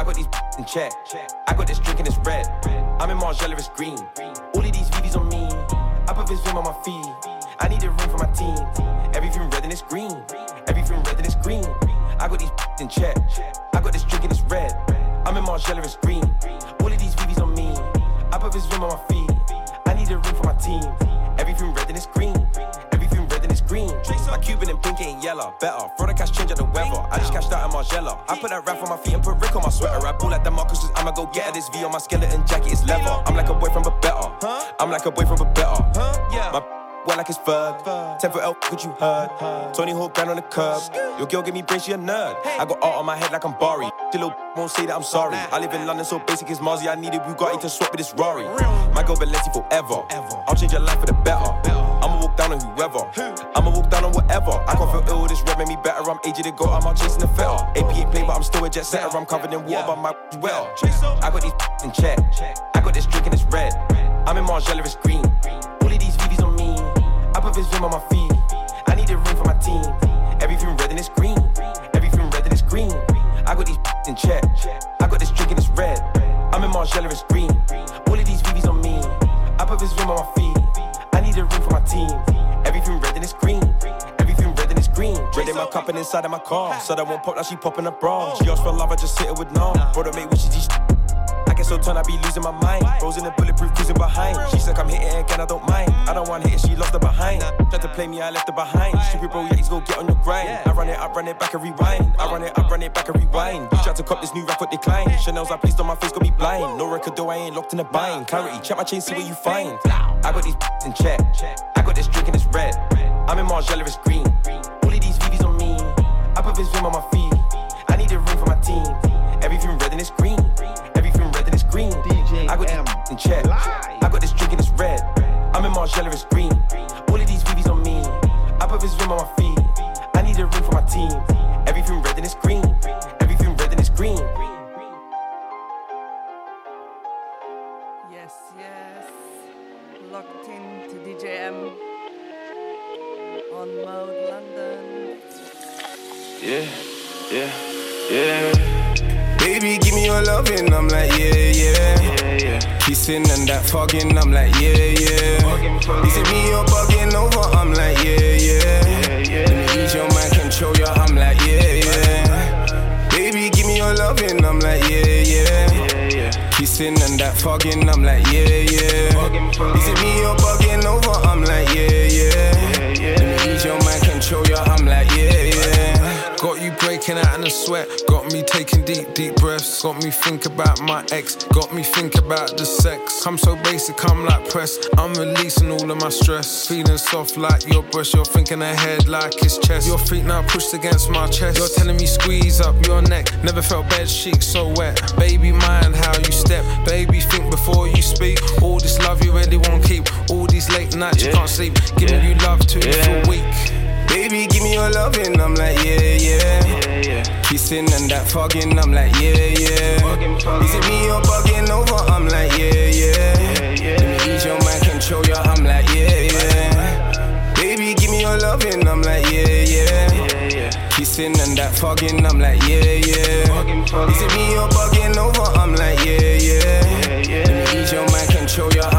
I got these in check. I got this drink and it's red. I'm in Margiela, it's green. All of these VVs on me. I put this vim on my feet. I need a room for my team. Everything red and it's green. Everything red and it's green. I got these in check. I got this drink and it's red. I'm in Margiela, it's green. All of these VVs on me. I put this vim on my feet. I need a room for my team. Everything red and it's green. Green. My Cuban and pink ain't yellow. Better. Throw the cash change at the weather. I just cashed out in Margiela. I put that rap on my feet and put Rick on my sweater. I pull like the Marcus, I'ma go get her. This V on my skeleton jacket is leather. I'm like a boy from a better. I'm like a boy from a better. My well like it's fur. 10 foot L, what you heard? Tony Hawk down on the curb. Your girl give me brain, she a nerd. I got art on my head like I'm Bari. Your little won't say that I'm sorry. I live in London, so basic as Marzi. I needed Bugatti to swap with this Rory. My girl Balenci forever. I'll change your life for the better. Down on whoever. I'ma walk down on whatever. I can't feel ill, this red made me better. I'm aged to go, I'm out chasing the fetter. AP ain't play, but I'm still a jet setter. I'm covered in water, but my wetter. I got these in check. I got this drink and it's red. I'm in Margiela, it's green. All of these VVs on me. I put this vim on my feet. I need a room for my team. Everything red and it's green. Everything red and it's green. I got these in check. I got this drink and it's red. I'm in Margiela, it's green. All of these VVs on me. I put this vim on my feet. I need a room for my team. Everything red and it's green. Everything red and it's green. Red in my cup and inside of my car. So that won't pop like she popping a bra. She asked for love, I just hit her with no. Brother mate, teach? I get so turned, I be losing my mind. Rose in the bulletproof, cruising behind. She's like, I'm hitting it again, I don't mind. I don't want hit it, she lost her behind. Tried to play me, I left her behind. Stupid bro, yeah, he's go get on your grind. I run it I run it back and rewind. I run it I run it back and rewind. You tried to cop this new rap, record decline. Chanel's I placed on my face, got me blind. No record though, I ain't locked in a bind. Clarity, check my chain, see what you find. I got these in check. I got this drink and it's red. I'm in Margiela, it's green. All of these VVs on me. I put this vim on my feet. I need a room for my team. Everything red and it's green. I got M. this in check. Live. I got this drink and it's red. I'm in Margiela, it's green. All of these VVs on me. I put this vim on my feet. I need a room for my team. Everything red and it's green. Everything red and it's green. Yes, yes. Locked in to DJM on Mode London. Yeah, yeah, yeah. Baby, give me your loving, I'm like, yeah, yeah. Kissing and that fucking, I'm like, yeah, yeah. Is it me you're bugging over? I'm like, yeah, yeah. Let me ease your mind, control your, I'm like, yeah, yeah. Baby, give me your loving, I'm like, yeah, yeah. Kissing and that fucking, I'm like, yeah, yeah. Is it me you're bugging over? I'm like, yeah, yeah. A sweat, got me taking deep, deep breaths. Got me think about my ex, got me think about the sex. I'm so basic, I'm like press. I'm releasing all of my stress. Feeling soft like your breast, you're thinking ahead like it's chest. Your feet now pushed against my chest. You're telling me squeeze up your neck. Never felt bed sheets so wet. Baby, mind how you step. Baby, think before you speak. All this love you really won't keep. All these late nights you can't sleep. Giving you love till you feel weak. Baby, give me your loving, I'm like, yeah, yeah. Kissing and that fucking, I'm like, yeah, yeah. Is it me you're bugging over? I'm like, yeah, yeah. Let me ease your mind, control your, I'm like, yeah, yeah. Baby, give me your loving, I'm like, yeah, yeah. Kissing and that fucking, I'm like, yeah, yeah. Is it me you're bugging over? I'm like, yeah, yeah. Let me ease your mind, control your,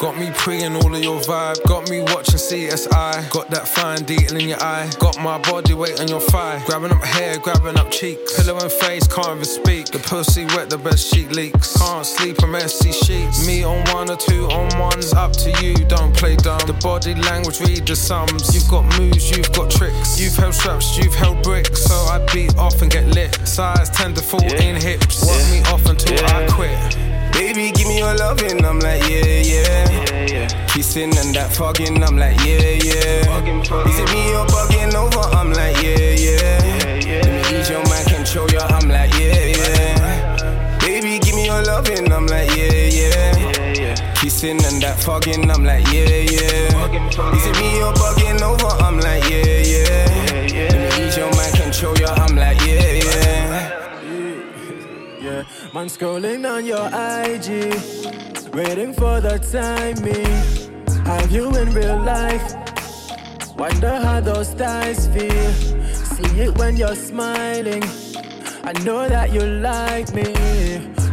Got me preying all of your vibe. Got me watching CSI. Got that fine detail in your eye. Got my body weight on your thigh. Grabbing up hair, grabbing up cheeks. Pillow and face, can't even speak. The pussy wet, the best sheet leaks. Can't sleep on messy sheets. Me on one or two on ones. Up to you, don't play dumb. The body language, read the sums. You've got moves, you've got tricks. You've held straps, you've held bricks. So I beat off and get lit. Size 10 to 14 hips. Work me off until I quit. Baby, give me your loving, I'm like, yeah, yeah. Kissing and that fucking, I'm like, yeah, yeah. Is it me you're bugging over? I'm like, yeah, yeah. Let me ease your mind, control your, I'm like, yeah, yeah. Baby, give me your loving, I'm like, yeah, yeah. Kissing and that fucking, I'm like, yeah, yeah. Is it me you're bugging over? I'm like, yeah, yeah. Let me ease your mind, control your, man scrolling on your IG, waiting for the timing. Have you in real life? Wonder how those thighs feel. See it when you're smiling. I know that you like me.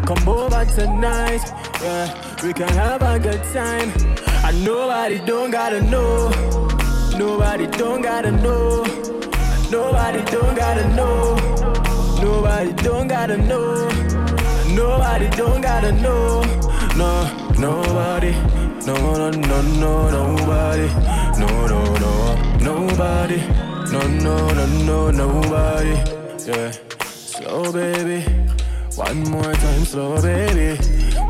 Come over tonight, yeah. We can have a good time. And nobody don't gotta know. Nobody don't gotta know. Nobody don't gotta know. Nobody don't gotta know. Nobody don't gotta know. No, nobody. No, no, no, no, nobody. No, no, no, nobody. No, no, no, no, nobody. Yeah. Slow, baby. One more time, slow, baby.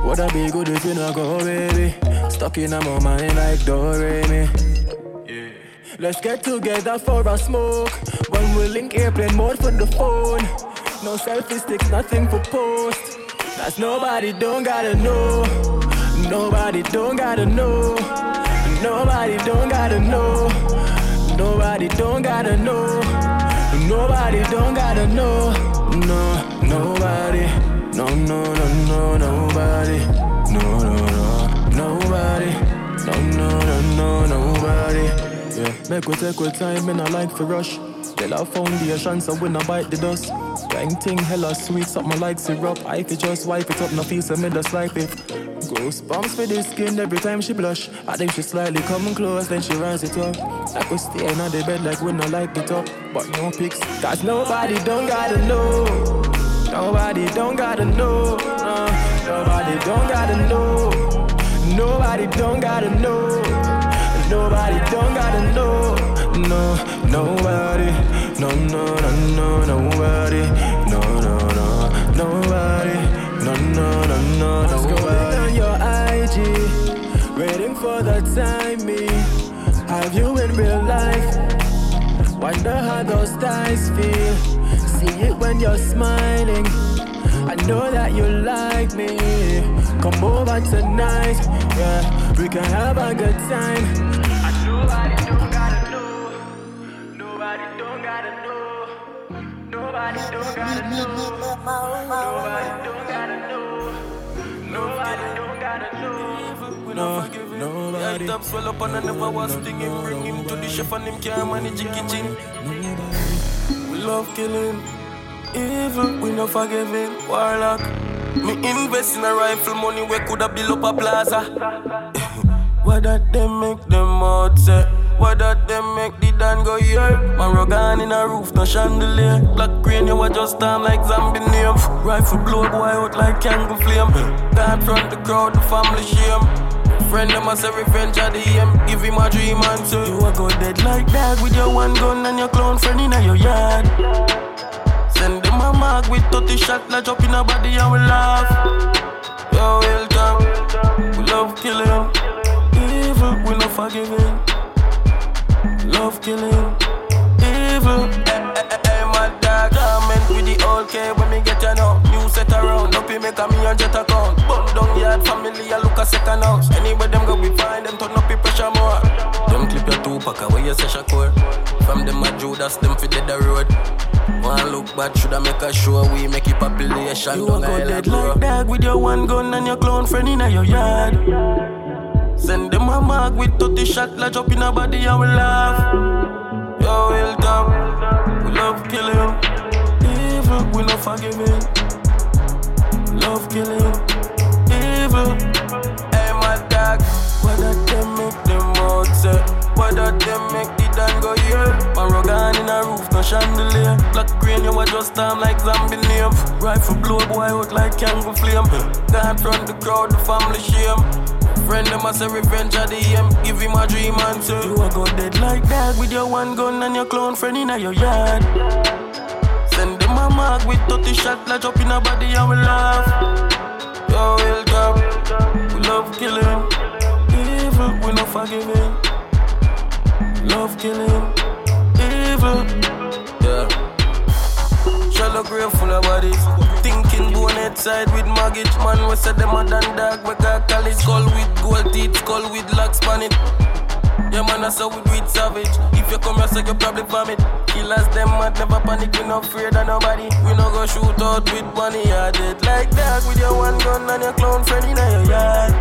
Would I be good if you not go, baby? Stuck in my mind like Doremi. Yeah. Let's get together for a smoke. When we link airplane mode for the phone. No selfie sticks, nothing for post. That's nobody don't gotta know. Nobody don't gotta know. Nobody don't gotta know. Nobody don't gotta know. Nobody don't gotta know. No, nobody. No, no, no, no, nobody. No, no, no, nobody. No, no, no, no, nobody. Yeah, make we take our time and I like to rush. Till our foundation so we not bite the dust. Gang thing hella sweet, something like syrup. I could just wipe it up, no feel some middle swipe it. Goosebumps for the skin every time she blush. I think she slightly coming close, then she rise it up. I could stay on the bed like we no like it up, but no pics. Cause nobody don't gotta know. Nobody don't gotta know. Uh, nobody don't gotta know. Nobody don't gotta know. Nobody don't gotta know. No, nobody. No, no, no, no, nobody. No, no, no, nobody. No, no, no, no, nobody. on your IG, waiting for the timing. Have you in real life? Wonder how those thighs feel. See it when you're smiling. I know that you like me. Come over tonight, yeah. We can have a good time. And nobody don't Nobody don't gotta know. Nobody don't gotta know. Nobody don't gotta know. No, nobody. Top swell up and I never was stinging. Bring him to the chef and him can't manage the kitchen. We love killing. Evil, we no forgiving. Warlock. Me invest in a rifle money we coulda build up a plaza. Why that them make them out say? Why that them make the dan go here? Man rogan in a roof, no chandelier. Black green, you were just time like zombie name. Rifle blow boy out like candle flame. God front the crowd, the family shame. Friend them a say revenge at the aim. Give him a dream and say you a go dead like that with your one gun and your clown friend in your yard. Send them a mark with 30 shot like up in a body and we laugh. Yo. We love killing. Evil, forgiving. Love killing. Evil. Hey, hey, hey, my dog. Garment with the old K when me get you now. New set around. Up make a me and jet account. Bun down yard family, I look a second house. Anywhere them go, we find them turn up the pressure more. Them clip your two pack away your session core. From them a Judas, them fit the road. One look bad, shoulda make a show we make it population. You a go dead like dog with your one gun and your clown friend in your yard. Send them a mark with 30 shot like up in a body and we laugh. Yo, welcome. We love killing. Evil, we no forgiving. Love killing. Evil. Hey, my dog. Why that them make them out say? Why that them make the dan go here? Man rogan in a roof, no chandelier. Black green, you a just time like zombie name. Rifle blow boy out like candle flame. God front the crowd, the family shame. Friend them a say revenge at the aim. Give him a dream and say you a go dead like that with your one gun and your clone friend in your yard. Send them a mark with 30 shot like up in a body and we laugh. Yo, welcome. We love killing. Evil, we no forgiving. Love killing. Evil. Yeah. Shallow grave full of bodies. Thinking bonehead side with mortgage man. We said them a done dog. We got college skull with gold teeth, skull with locks on it. Yeah, man, I saw with weed savage. If you come here, say you probably vomit. Killers, them mad, never panic. We no afraid of nobody. We no go shoot out with money. Yeah, dead like that with your one gun and your clown friend in your yard.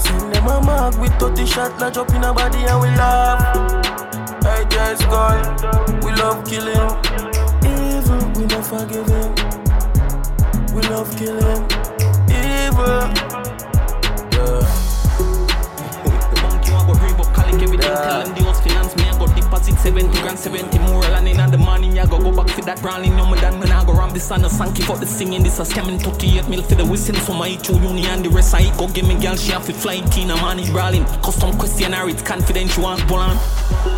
Send them a mark with 30 shot, lodge up in a body and we laugh. I just call, we love killing. Evil, we no forgiving. love killing. Evil. deposit 70 grand 70 more and in the morning I go go back for that browning no more than when I go ram this and a sanky for the singing this a scamming 38 mil for the whistling so my two uni and the rest I go give me girl she have to fly teen a man is brawling custom questionnaire it's confidential and on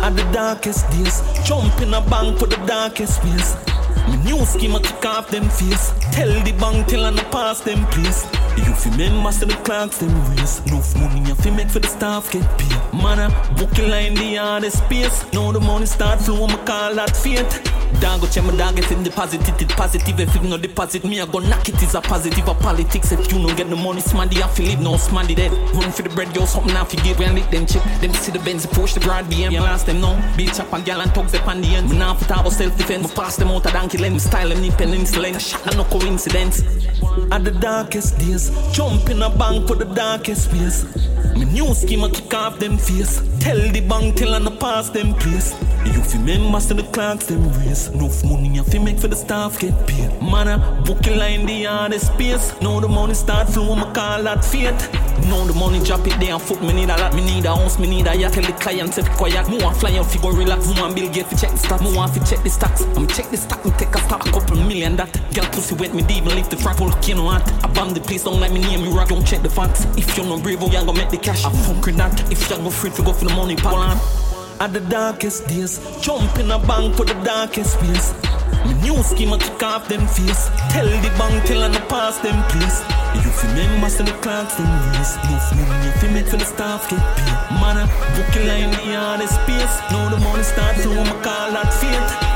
at the darkest days jump in a bank for the darkest space my new scheme I kick off them face tell the bank till I pass them place you fi members to the clocks them race Enough money you fi make for the staff get paid. Man a booking line the hardest space. Now the money start flowing, me call that fate Dog go check my dog get in deposit it, it positive If you no deposit me I go knock it is a positive. A politics If you no get the money smarty I feel it no smarty dead Run for the bread yo something I forget when lick them chip Them see the Benz push the broad BM You last them now Bitch up and gal and thugs up on the end Me now for talk self defense Me pass them out a donkey lens. Style them nip and insolent Shot no coincidence. At the darkest days Jump in a bank for the darkest space My new scheme I kick off them face. Tell the bank till I pass them place. You fi members to the clocks them race. Enough money I fi make for the staff get paid. Man book a line the hardest space. Now the money start flowing me call that fate. Now the money drop it there and fuck me need a lot. Me need a house me need a yacht. Tell the client if quiet. Me want fly out fi go relax. Me want Bill Gates fi check the stats. Me want fi check the stocks I'm check the stock me take a stock A couple million that. Girl pussy wet me deep and lift the front Volcano hot. I bomb the place don't like me name me rock Don't check the facts If you no brave, oh, you gonna make the cash I fuck with that If you go free to go for the money on at the darkest days. Jump in a bank for the darkest space. My new scheme I kick off them face. Tell the bank till I no pass them place. You fi members to the clocks them race. No money you make for the staff get paid. Man book a line the hardest space. Now the money start flowing, I call that fate.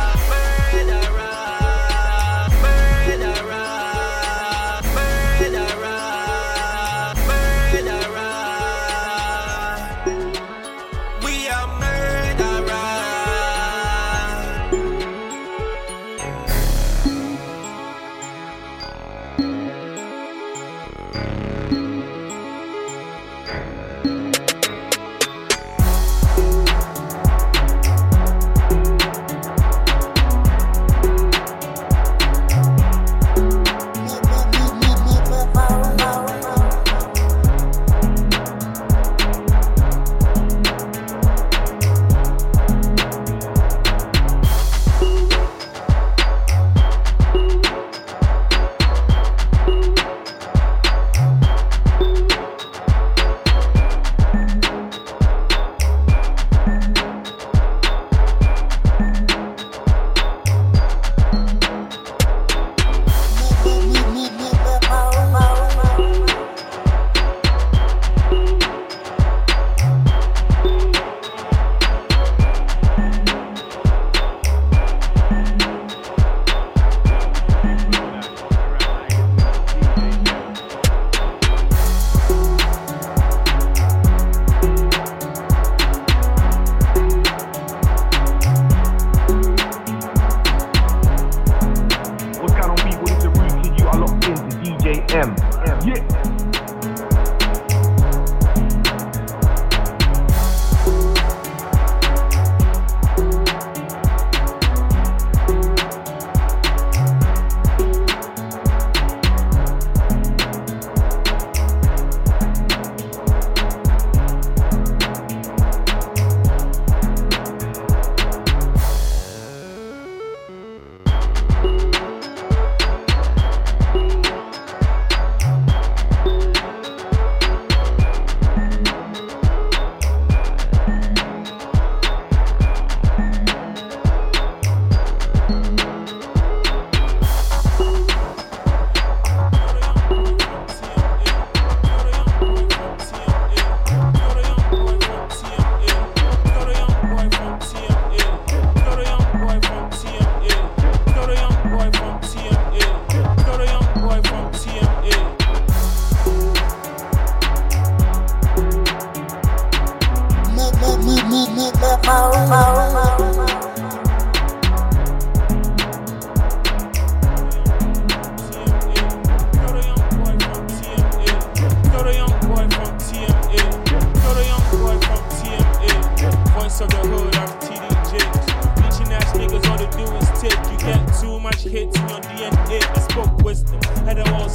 Niggas, all they do is take. You get too much hits in your DNA. I spoke wisdom, had a all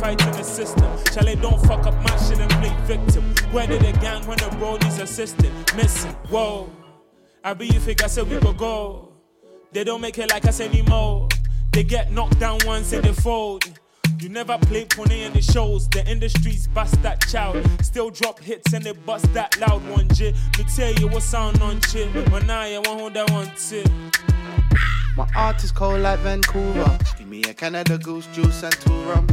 fighting the system. Charlie, don't fuck up my shit and play victim. Where did the gang when the bro needs assistant? Missing, whoa. I be you think I said we could go. They don't make it like us anymore. They get knocked down once and they fold. You never play pony in the shows. The industry's bust that child. Still drop hits and they bust that loud one J. Me tell you what sound on chip. But now you want hold that one tip. My art is cold like Vancouver. Give me a Canada Goose juice and two rum.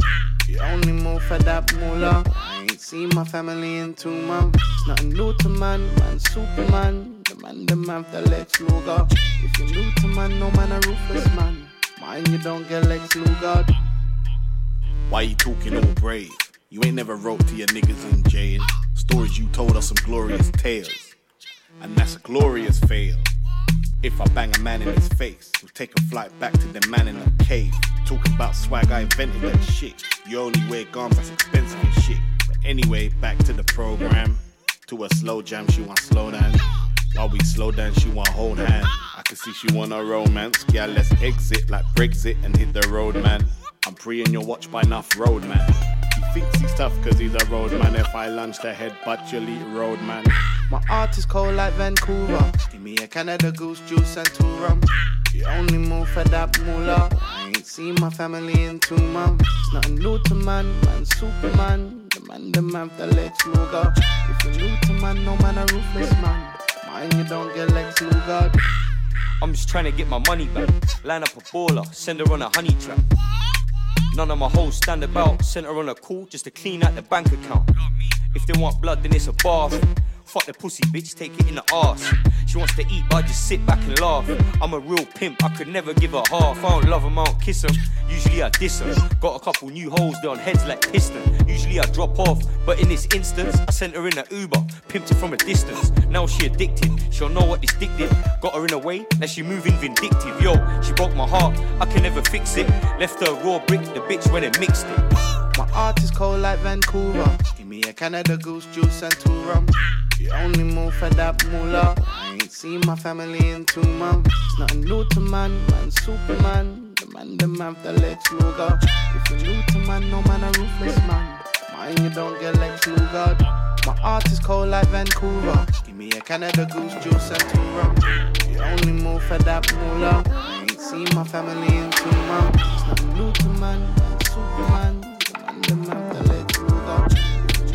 You only move for that moolah. I ain't seen my family in two months. It's nothing new to man, man, Superman. The man, the man, the Lex Luger. If you're new to man, no man, a ruthless man. Mind you don't get Lex Luger. Why you talking all brave? You ain't never wrote to your niggas in jail. Stories you told us some glorious tales. And that's a glorious fail. If I bang a man in his face, we'll take a flight back to the man in the cave. Talking about swag, I invented that shit. You only wear garms that's expensive and shit. But anyway, back to the program. To a slow jam, she want slow down. While we slow down, she want hold hand. I can see she want a romance. Yeah, let's exit like Brexit and hit the road, man. I'm pre in your watch by enough road, man. He thinks he's tough cause he's a road man. If I lunch the head, but you'll eat road, man. My art is cold like Vancouver. Give me a Canada Goose juice and two rum. You only move for that moolah. I ain't seen my family in two months. It's nothing new to man, man, Superman. The man, the man, the Lex Luger. If you're new to man, no man, a ruthless man. Mind you don't get Lex Luger. I'm just trying to get my money back. Line up a baller, send her on a honey trap. None of my hoes stand about, send her on a call just to clean out the bank account. If they want blood, then it's a bath. Fuck the pussy, bitch, take it in the ass. She wants to eat, but I just sit back and laugh. I'm a real pimp, I could never give her half. I don't love them, I don't kiss them. Usually I diss. Got a couple new holes, they on heads like piston. Usually I drop off, but in this instance, I sent her in an Uber, pimped her from a distance. Now she addicted, she'll know what this dick did. Got her in a way, now she moving vindictive. Yo, she broke my heart, I can never fix it. Left her raw brick, the bitch when it mixed it. My art is cold like Vancouver. Give me a Canada Goose juice and two rum. You only move for that moolah. I ain't seen my family in two months. Nothing new to man, man, Superman. The man, the man, the Lex Luger. If you're new to man, no man, a ruthless man. Mind you don't get Lex Luger. My art is cold like Vancouver. Give me a Canada Goose juice and two rum. You only move for that moolah. I ain't seen my family in two months. Nothing new to man, man, Superman. The man, the man,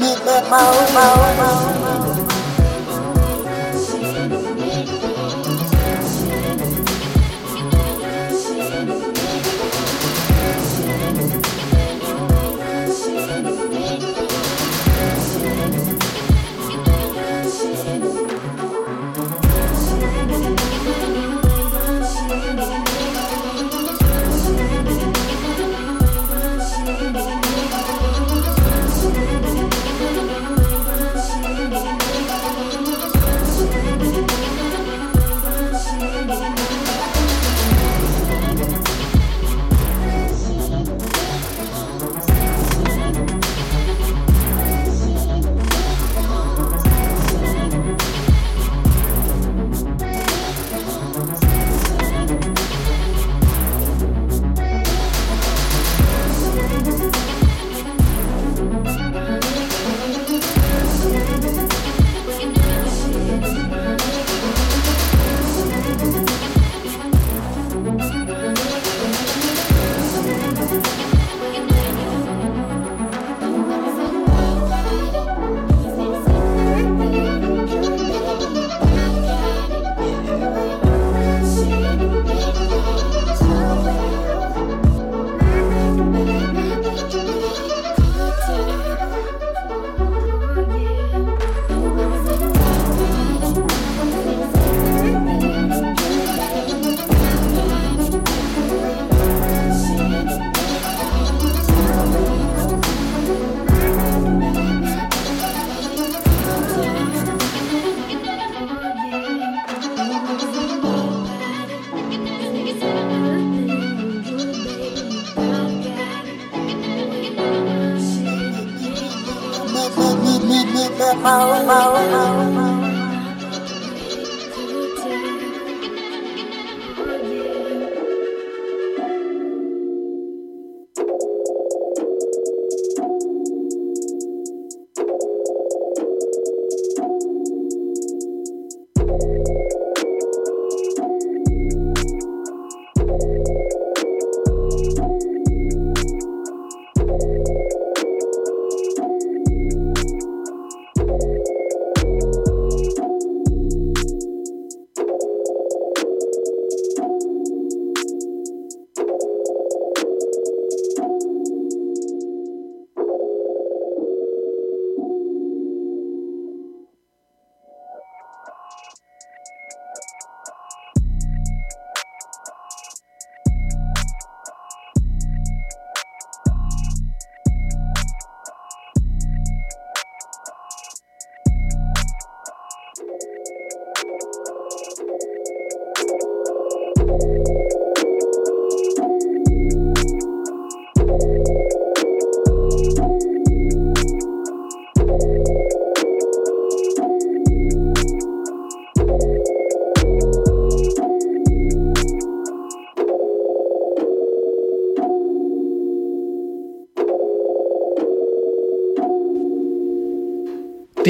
你的跑，我跑，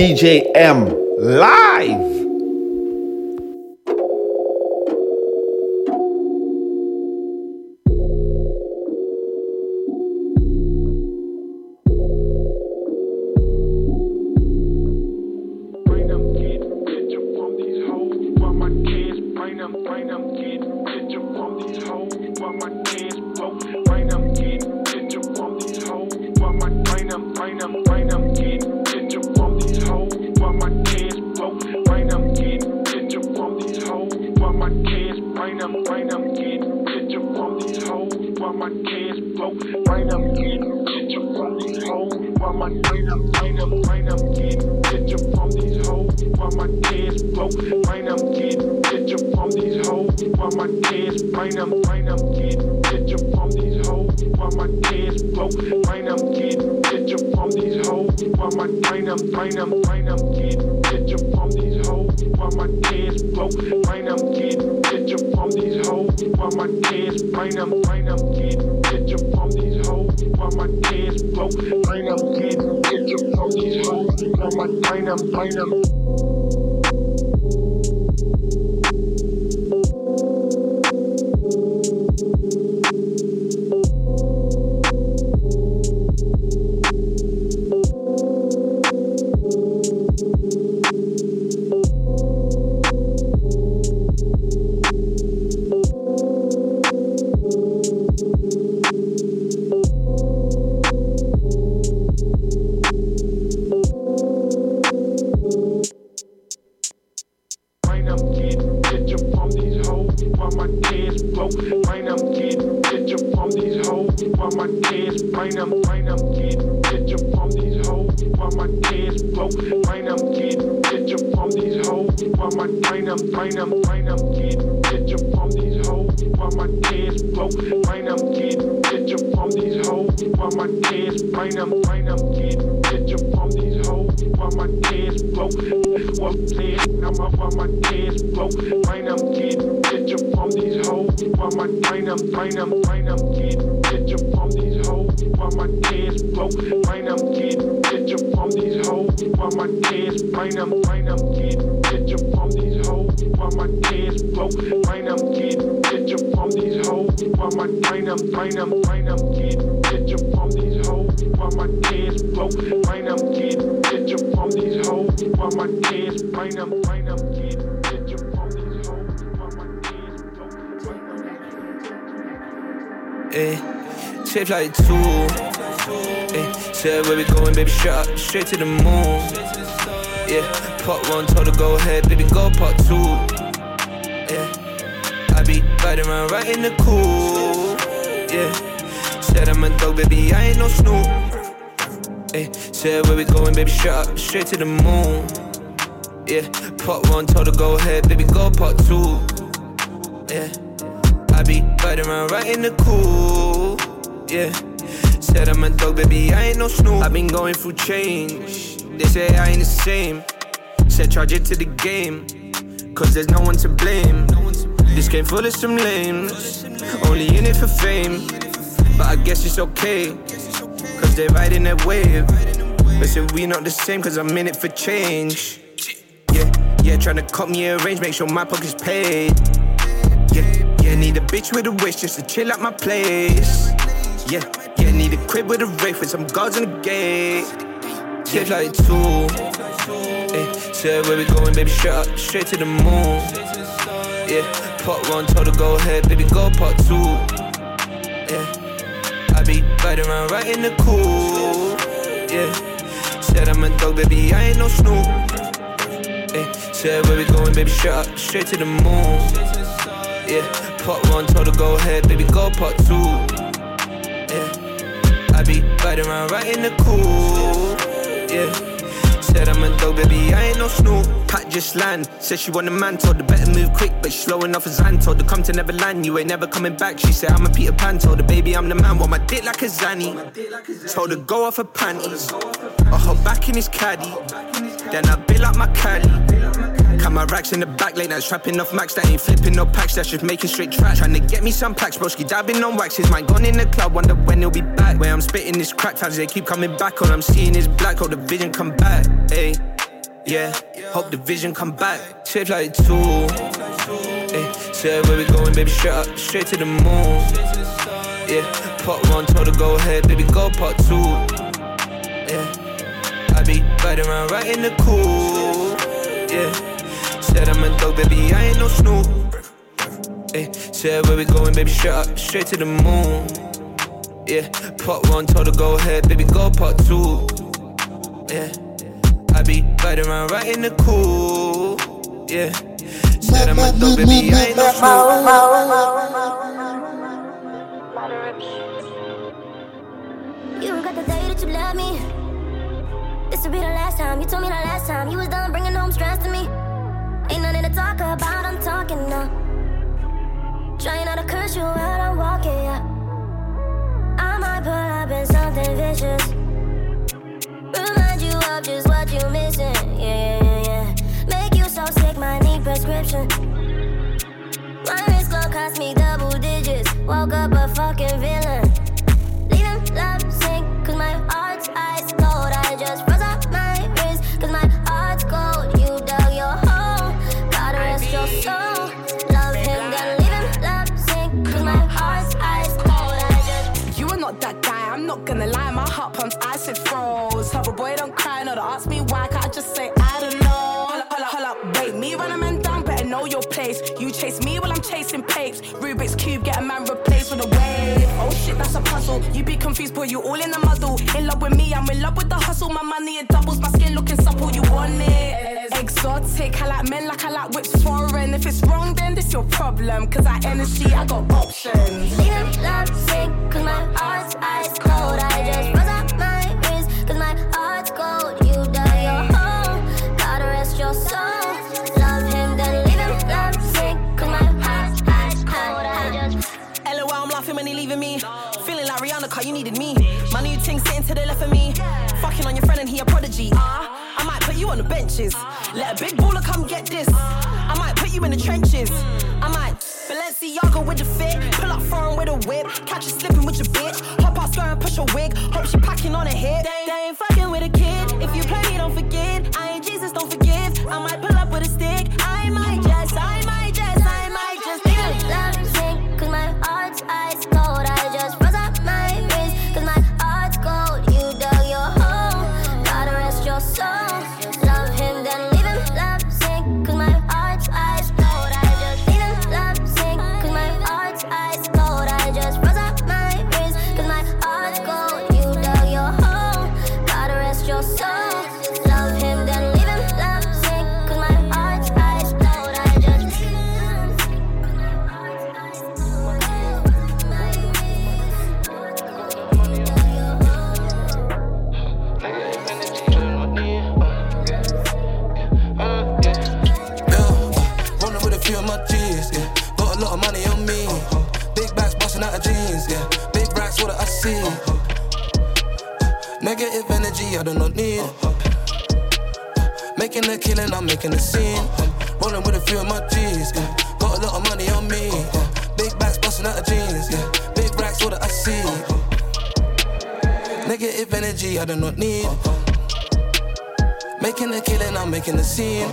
DJ M live. Straight to the moon. Yeah, part one told her go ahead, baby, go part two. Yeah. I be riding around right in the cool. Yeah. Said I'm a dog, baby, I ain't no snoop. i been going through change. They say I ain't the same. Said charge it to the game. Cause there's no one to blame. This game full of some lames. Only in it for fame. But I guess it's okay. Cause they riding that wave. But say we not the same, cause I'm in it for change. Yeah, yeah, tryna cut me a range, make sure my pocket's paid. Yeah, yeah, need a bitch with a wish just to chill at my place. Yeah, yeah, need a crib with a rake with some guards on the gate. Shape like two. Eh, hey, said where we going, baby, shot straight to the moon. Yeah, part one told her go ahead, baby, go part two. Yeah, I be riding around right in the cool. Yeah, said I'm a dog, baby, I ain't no snoop. Eh, hey, said where we going, baby, shot straight to the moon. Yeah, part one told her go ahead, baby, go part two. Yeah, I be riding around right in the cool. Yeah, said I'm a dog, baby, I ain't no snoop. Pat just land, said she want a man, told her better move quick, but she slow enough as Zan. Told her come to Neverland, you ain't never coming back. She said I'm a Peter Pan, told her baby I'm the man, want my dick like a Zanny. Told her go off her panties, or hop back in his caddy. Then I bill up my caddy. My racks in the back, late night trapping off max. That ain't flipping no packs, that's just making straight tracks. Trying to get me some packs, broski dabbing on wax. His mind gone in the club, wonder when he'll be back. Where I'm spitting this crack, fans they keep coming back. All I'm seeing is black, hope the vision come back. Hey, yeah, hope the vision come back. Shape like two. Hey, said where we going, baby, straight up, straight to the moon. Yeah, part one told her go ahead, baby, go part two. Yeah, I be riding around right in the cool. Yeah. Said I'm a dog, baby, I ain't no snoop. Eh, Ay, said where we going, baby, straight up, straight to the moon. Yeah, part one told her go ahead, baby, go part two. Yeah, I be riding around right in the cool. Yeah, said I'm a dog, baby, I ain't no snoop. You don't got the day that you love me. This will be the last time. You told me the last time you was done bringing home stress to me. Ain't nothing to talk about. I'm talking now. Trying not to curse you while I'm walking. Yeah. I might pull up in something vicious. Remind you of just what you missing. Yeah, yeah, yeah. Yeah. Make you so sick, might need prescription. My wrist glow cost me double. Digits. Woke up a fucking villain. Gonna lie, my heart pumps ice, it froze. Hover boy, don't cry, no, don't ask me why, can't I just say I don't know. Hold up, hold up, hold up, wait, me run a man down, better know your place. You chase me while I'm chasing papes. Rubik's Cube, get a man replaced with a wave. That's a puzzle. You be confused, boy, you all in the muddle. In love with me, I'm in love with the hustle. My money, it doubles, my skin looking supple, you want it. Exotic, I like men like I like whips foreign. If it's wrong, then this your problem. Cause I energy, I got options. Leaving love sink, cause my heart's ice cold. I just froze up my wrist, cause my heart's cold. You dug your hole, gotta rest your soul. Love him, then leave him love sink, cause my heart's ice cold. I just LOL, I'm laughing when he leaving me. Cause you needed me. My new ting sitting to the left of me. Fucking on your friend and he a prodigy. Ah, I might put you on the benches. Let a big baller come get this. I might put you in the trenches. I might Balenciaga with the fit. Pull up foreign with a whip. Catch you slipping with your bitch. Hop out skirt and push a wig. Hope she packing on a hit. They, they ain't fucking with a kid. If you play me, don't forget. I ain't Jesus, don't forgive. I might pull up with a stick. I might just, see. Negative energy, I do not need. Making a killing, I'm making a scene. Rolling with a few of my G's, yeah. Got a lot of money on me. Yeah. Big bags busting out of jeans, yeah. Big racks, what I see. Negative energy, I do not need. Making a killing, I'm making a scene.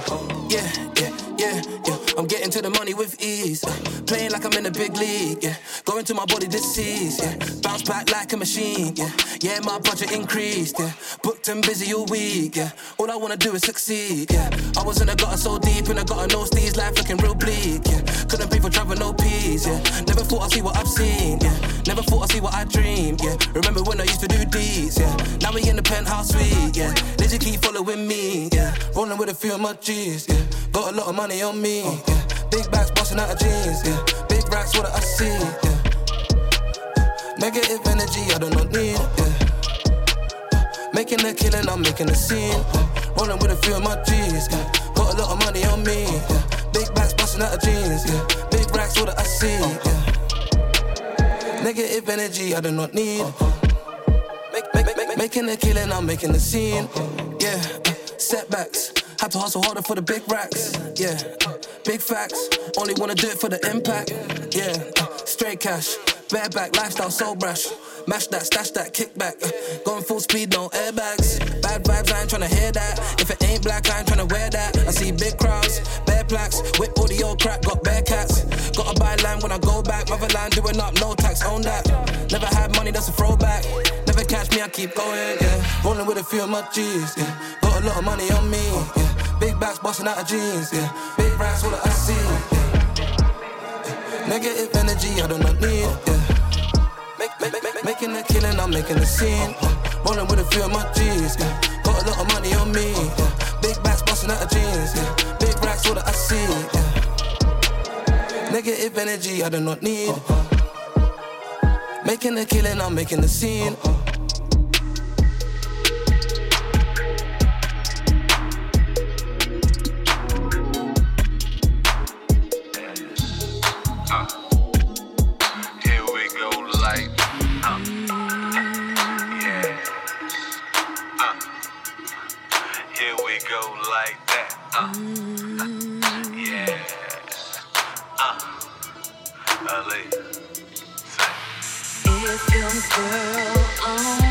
Yeah, yeah, yeah, yeah. I'm getting to the money with ease. uh, Playing like I'm in a big league. Yeah, going to my body disease. Yeah, bounce back like a machine. Yeah, yeah, my budget increased. Yeah, booked and busy all week. Yeah, all I wanna do is succeed. Yeah, I was in a gutter so deep and I got a nose these life looking real bleak. Yeah, couldn't pay for travel, no peace. Yeah, never thought I'd see what I've seen. Yeah, never thought I'd see what I dreamed. Yeah, remember when I used to do these. Yeah, now we in the penthouse suite. Yeah, Lizzie keep following me. Yeah, rolling with a few of my G's. Yeah, got a lot of money on me. Yeah, big bags busting out of jeans. Yeah, big racks what I see. Yeah, negative energy I do not need. Yeah, making a killing, I'm making a scene. Yeah, rolling with a few of my G's. Yeah, got a lot of money on me. Yeah, big bags busting out of jeans. Yeah, big racks what I see. Yeah, negative energy I do not need. Make, make, make, making a killing, I'm making a scene. Yeah, setbacks. Had to hustle harder for the big racks. Yeah, big facts. Only wanna do it for the impact. Yeah, straight cash. Bareback lifestyle, so brash. Mash that, stash that, kickback. Uh, going full speed, no airbags. Bad vibes, I ain't tryna hear that. If it ain't black, I ain't tryna wear that. I see big crowds, bare plaques. Whip all the old crap, got bare cats. Gotta buy land when I go back. Motherland doing up, no tax, own that. Never had money, that's a throwback. Never catch me, I keep going, yeah. Rolling with a few of my G's, yeah. Got a lot of money on me, yeah. Big bags busting out of jeans, yeah. Big racks, what I see, yeah. Negative energy, I do not need, yeah. Making a killing, I'm making a scene. Rolling with a few of my G's, yeah. Got a lot of money on me. Big bags busting out of jeans, yeah. Big racks, what I see, yeah. Negative energy, I do not need. Making a killing, I'm making a scene. Uh, uh, yeah. Uh, LA. If girl.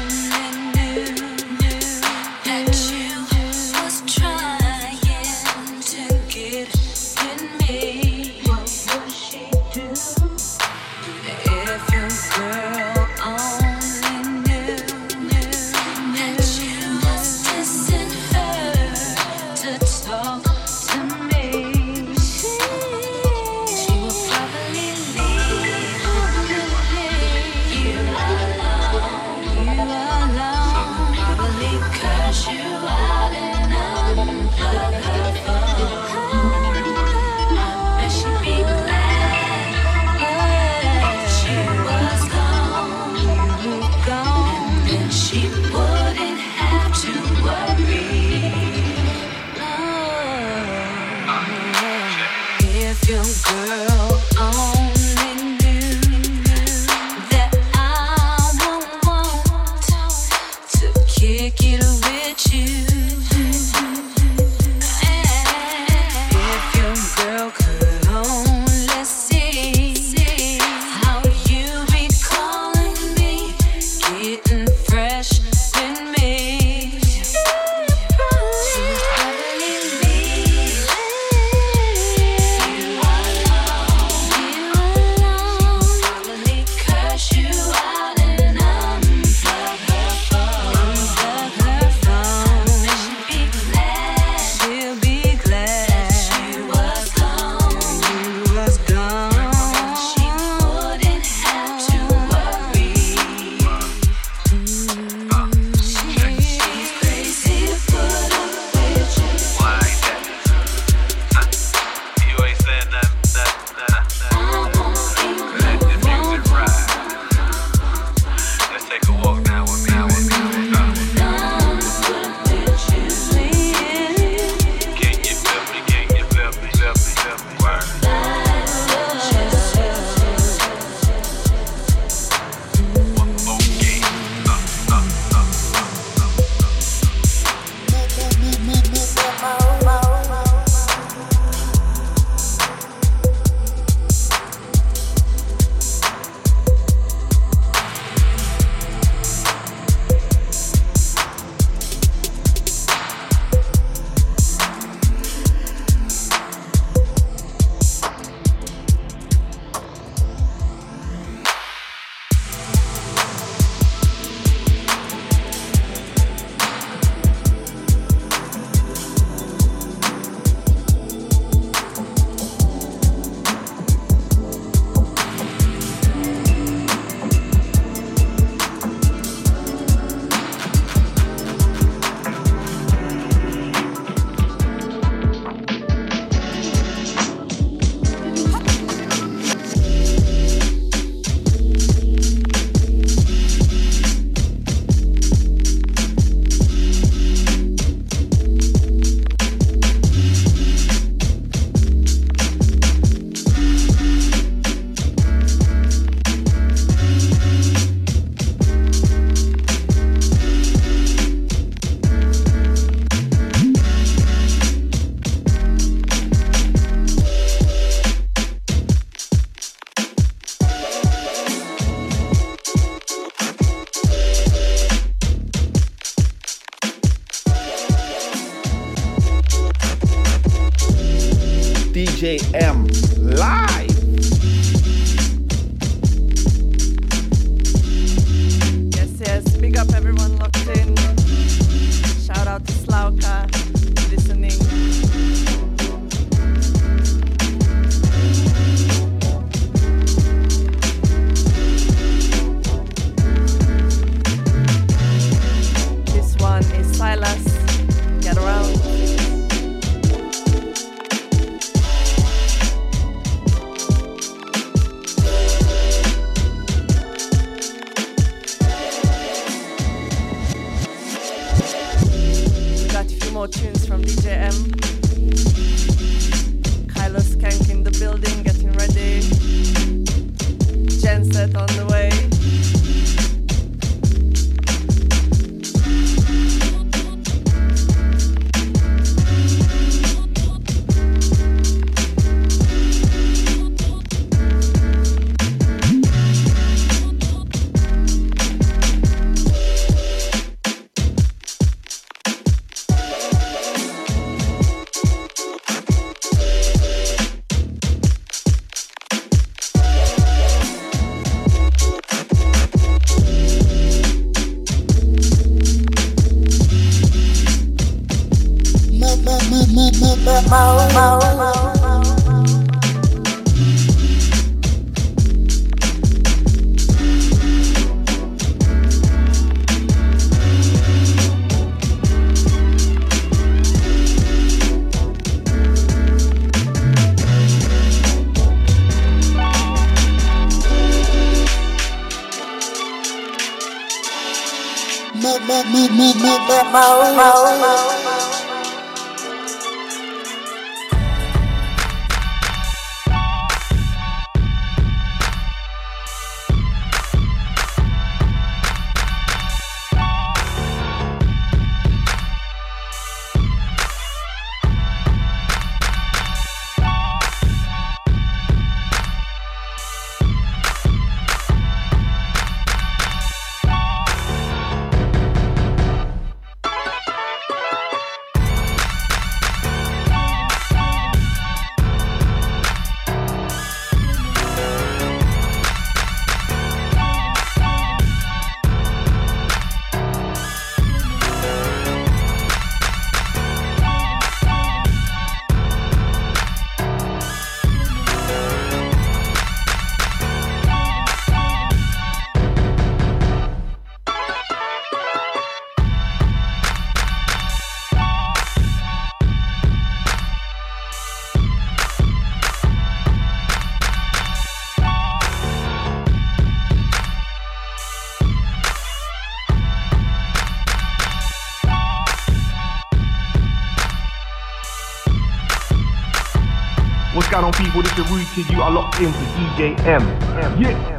What is the root to you? I locked in for DJM. Yeah.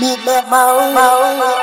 mịt màu màu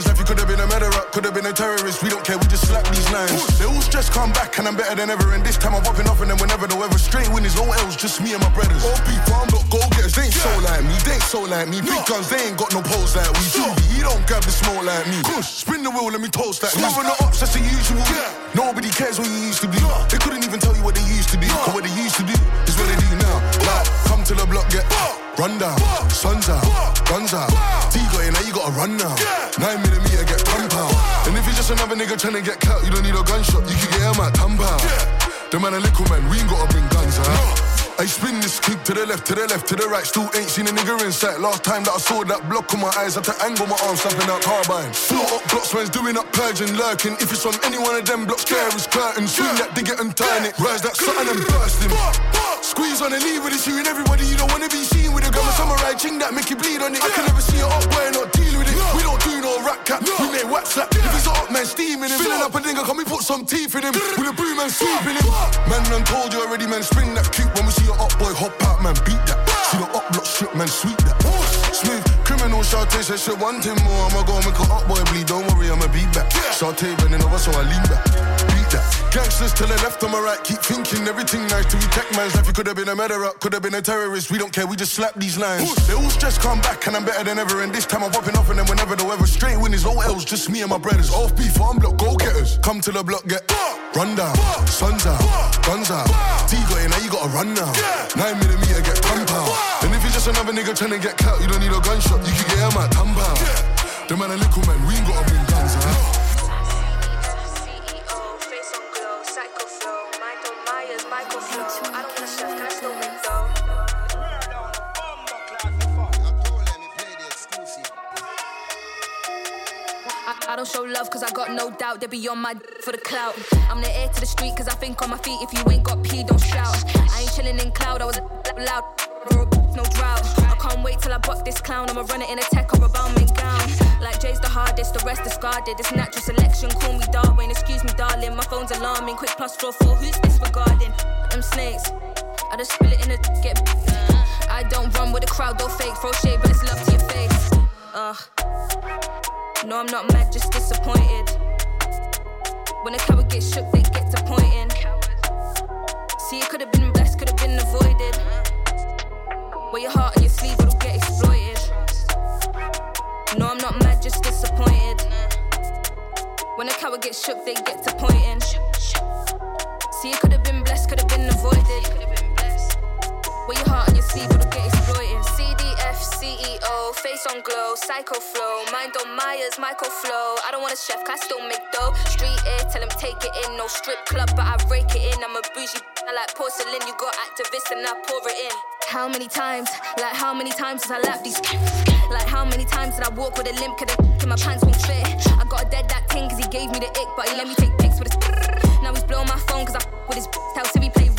man's life. You could have been a murderer, could have been a terrorist. We don't care, we just slap these lines. They all stress come back, and I'm better than ever. And this time I'm popping off, and then whenever the weather straight win is no else, just me and my brothers. OP farm, not go getters. They ain't so like me, they ain't so like me. Big guns, they ain't got no poles like we. Juvie, he don't grab the smoke like me. Push, get you don't need a gunshot. You can get him at thumb out. The man a little man, we ain't gotta bring guns out. I spin this kick to the left, to the left, to the right. Still ain't seen a nigga in sight. Last time that I saw that block on my eyes, I had to angle my arms, slapping out carbine. Float up blocks, man's doing up purging, lurking. If it's on any one of them blocks, there is curtain. Swing that dig it and turn it. Rise that something and burst him. Squeeze on the knee with it, shooting everybody. You don't wanna be seen with a gun. Samurai ching that make you bleed on it. I can never see it up boy don't do no. We make wax slap. If he's up, man, steaming him. Filling up a nigga, can we put some teeth in him? With a broom and sweeping him. Man, done told you already, man. Spin that kick when we see your up boy hop out, man. Beat that. Shantae said she want him more. I'ma go and make a up boy bleed. Don't worry, I'ma be back. Shantae bending over, so I lean back. Beat that. Gangsters to the left my right, keep thinking everything nice to protect man's life. You could have been a murderer, could have been a terrorist. We don't care, we just slap these lines. They all just come back and I'm better than ever. And this time I'm popping off and then whenever the weather straight winners, no L's, just me and my brothers. Off beef, farm block, go getters. Come to the block, get run down, suns out, guns out. T got it, eh, now you gotta run now. Nine millimeter, get pump out. And if you're just another nigga trying to get clout, you don't need a gunshot, you can get him out. The man a little man, we ain't gotta bring guns don't show love cause I got no doubt they be on my d- for the clout. I'm the heir to the street cause I think on my feet. If you ain't got P, don't shout. I ain't chilling in cloud, I was a loud, no drought. I can't wait till I buck this clown. I'ma run it in a tech or a Balmain gown. Like Jay's the hardest, the rest discarded. It's natural selection, call me Darwin. Excuse me, darling, my phone's alarming. Quick plus four four, who's disregarding? Them snakes. I just spill it in a get. I don't run with the crowd, don't fake, throw shade, but it's love to your face. Ugh. No, I'm not mad, just disappointed. When a coward gets shook, they get to pointing. See, it could have been blessed, could have been avoided. Wear your heart on your sleeve, it'll get exploited. No, I'm not mad, just disappointed. When a coward gets shook, they get to pointing. See, it could have been blessed, could have been avoided. Wear your heart on your sleeve, it'll get exploited. CEO, face on glow, psycho flow, mind on Myers, Michael Flow. I don't want a chef, I still make dough. Street air, tell him take it in. No strip club, but I break it in. I'm a bougie, I like porcelain. You got activists and I pour it in. How many times, like how many times did I lap these? Like how many times did I walk with a limp? Cause the my pants won't fit. I got a dead that thing cause he gave me the ick, but he let me take pics with his. Now he's blowing my phone cause I with his. Tell Siri play Rick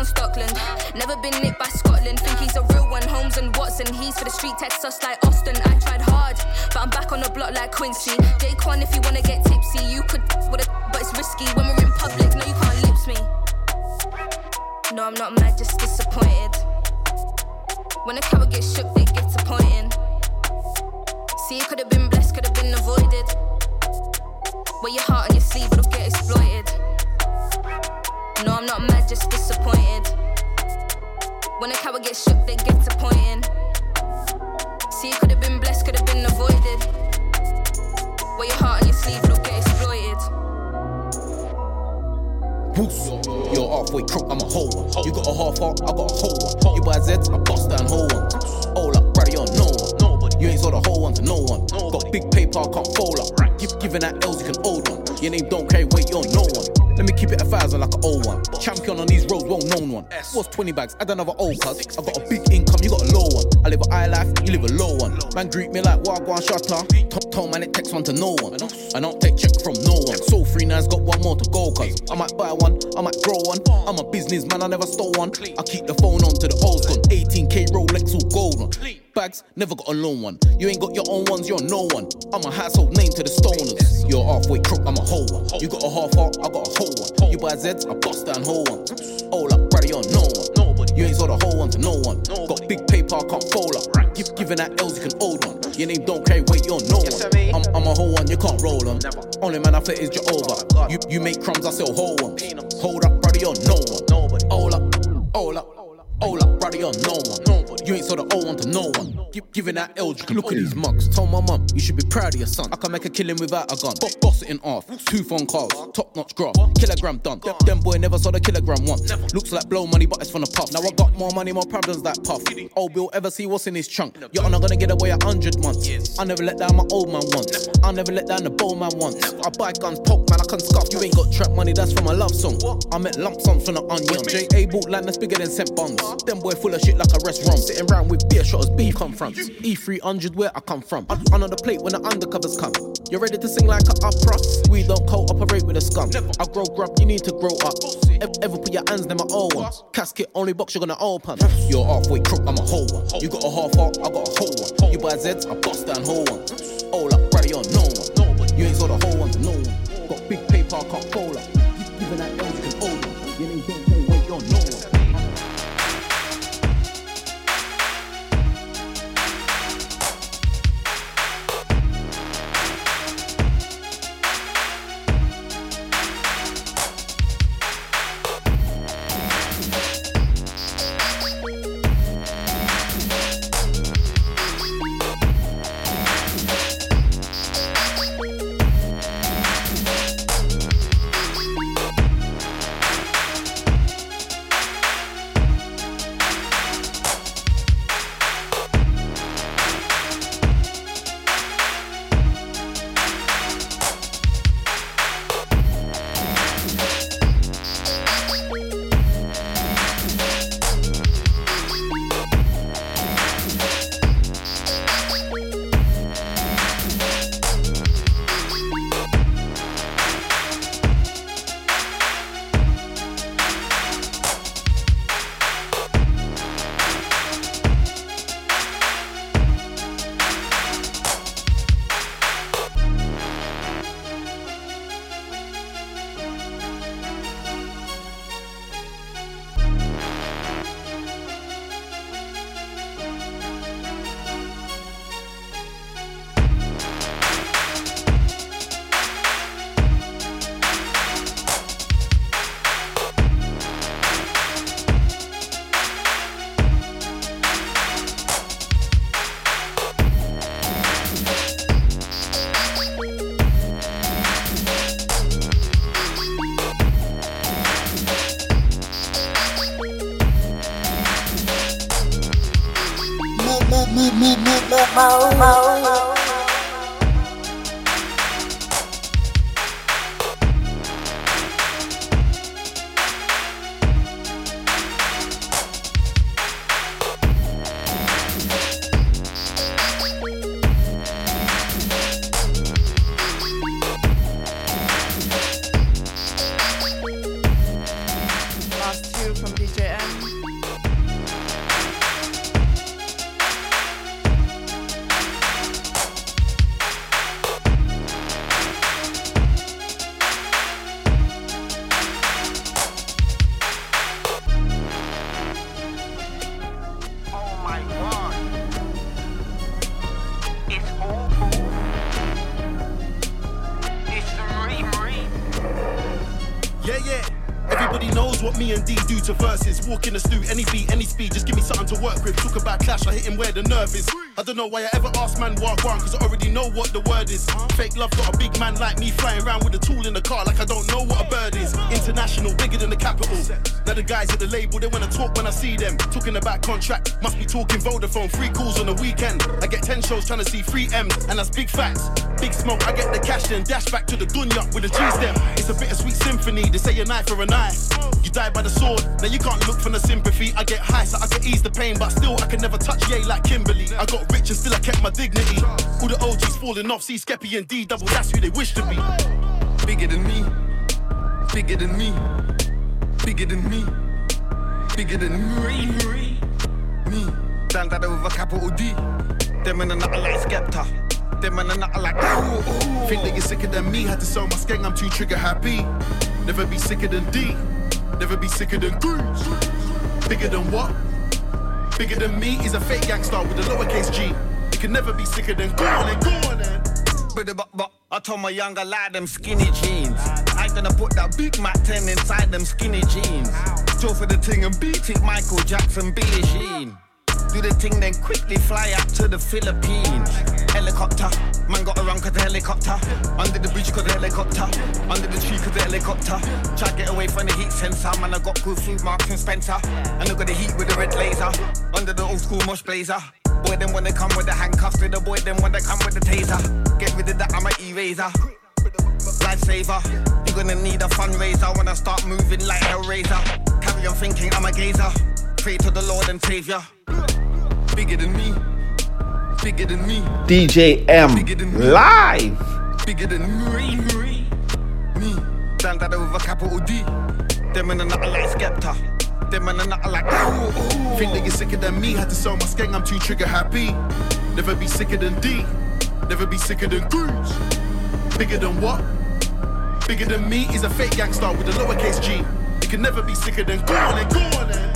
on Stockland, never been nicked by Scotland. Think he's a real one, Holmes and Watson. He's for the street, text us like Austin. I tried hard, but I'm back on the block like Quincy. Daquan, if you wanna get tipsy, you could with a, but it's risky when we're in public. No, you can't lips me. No, I'm not mad, just disappointed. When a coward gets shook, they get to. See, it could have been blessed, could have been avoided. Wear your heart on your sleeve. No, I'm not mad, just disappointed. When a coward gets shook, they get to pointing. See, it could have been blessed, could have been avoided. Wear your heart on your sleeve, it'll get exploited. Boost. You're halfway crook, I'm a whole one. You got a half heart, I got a whole one. You buy Zeds, I bust down whole one. All up, brother, you're no one. Nobody. You ain't sold a whole one to no one. Got big paper, I can't fold up. Give, giving that L's, you can hold one. Your name don't carry weight, you're no one. Let me keep it a thousand like an old one. Champion on these roads, well known one. What's 20 bags? I don't have another old cuz. I got a big income, you got a low one. I live a high life, you live a low one. Man greet me like Wagwan Shutter. Top tone man, it takes one to no one. I don't take check from no one. So free nines got one more to go cuz. I might buy one, I might grow one. I'm a businessman, I never stole one. I keep the phone on to the old gun. 18k Rolex all gold one. Bags, never got a loan one. You ain't got your own ones, you're no one. I'm a household name to the stoners. You're halfway crook, I'm a whole one. You got a half heart, I got a whole one. You buy Zeds, I bust down whole one. All up, brother, you're no one. Nobody. You ain't sold a whole one to no one. Got big paper, I can't fold up. Give, giving that L's, you can hold one. Your name don't carry weight, you're no one. I'm, I'm a whole one, you can't roll on. Only man I fit is Jehovah. You, you make crumbs, I sell whole ones. Hold up, brother, you're no one. Nobody. All up, all up. Up, brother, you're no one. You ain't sold a old one to no one. Give, giving that L, you look at these mugs. Tell my mum, you should be proud of your son. I can make a killing without a gun. Boss, boss it in half. Two phone calls, top notch graph. Kilogram done. Them, them boy never saw the kilogram once. Looks like blow money, but it's from the puff. Now I got more money, more problems like puff. Old Bill ever see what's in his trunk. You're not gonna get away a hundred months. I never let down my old man once. I never let down the bow man once. I buy guns, poke man, I can scuff. You ain't got trap money, that's from a love song. I met lump sums from the onion. J.A. bought land that's bigger than cent bombs. Them boy full of shit like a restaurant. Sitting round with beer shots, beef come from. E300 where I come from. I'm on the plate when the undercovers come. You're ready to sing like a opera? We don't cooperate with a scum. I grow grub, you need to grow up. Ever, ever put your hands in my old ones. Casket, only box you're gonna open. You're halfway crook, I'm a whole one. You got a half heart, I got a whole one. You buy Zeds, I bust down whole one. All up, brother, you're no one. You ain't sold the whole one to no one. Got big paper, I can't fold up. Giving that to verses. Walk in the why I ever asked man walk one, cause I already know what the word is. Fake love got a big man like me flying around with a tool in the car like I don't know what a bird is. International, bigger than the capital. Now the guys at the label, they wanna talk when I see them. Talking about contract, must be talking Vodafone, free calls on the weekend. I get 10 shows trying to see free M's, and that's big facts. Big smoke, I get the cash and dash back to the dunya with a G step. It's a bittersweet symphony, they say a knife for a knife. You die by the sword, now you can't look for the sympathy. I get high so I can ease the pain, but still I can never touch yay like Kimberly. I got rich and still I kept my dignity. All the OGs falling off, see Skeppy and D double, that's who they wish to be. Bigger than me, bigger than me, bigger than me, bigger than me. Me, down that over capital D. Them and another like Skepta. Them and another like Think that you're sicker than me. Had to sell my skeng, I'm too trigger happy. Never be sicker than D. Never be sicker than Goose. Bigger than what? Bigger than me is a fake gangster with a lowercase G. You can never be sicker than go on and go on then. But, but, but I told my younger lad them skinny jeans. I gonna put that Big Mac 10 inside them skinny jeans. Go for the thing and beat it, Michael Jackson, Billie Jean. Do the thing, then quickly fly up to the Philippines. Helicopter, man got around cause the helicopter. Under the bridge cause the helicopter. Under the tree cause the helicopter. Try to get away from the heat sensor. Man, I got good food, Marks and Spencer. And look at the heat with the red laser. Under the old school mosh blazer. Boy, them when they come with the handcuffs. To the boy, them when they come with the taser. Get rid of that, I'm a eraser. Lifesaver, you're gonna need a fundraiser when I start moving like Hellraiser. Carry on thinking I'm a gazer. Pray to the Lord and Savior. Bigger than me, bigger than me, DJ M live. bigger than me. Me, down that over capital D. Them and another like Skepta. Them and another like Think that you're sicker than me. Had to sell my skeng, I'm too trigger happy. Never be sicker than D. Never be sicker than Goose. Bigger than what? Bigger than me is a fake gangster with a lowercase G. You can never be sicker than go on and go on then.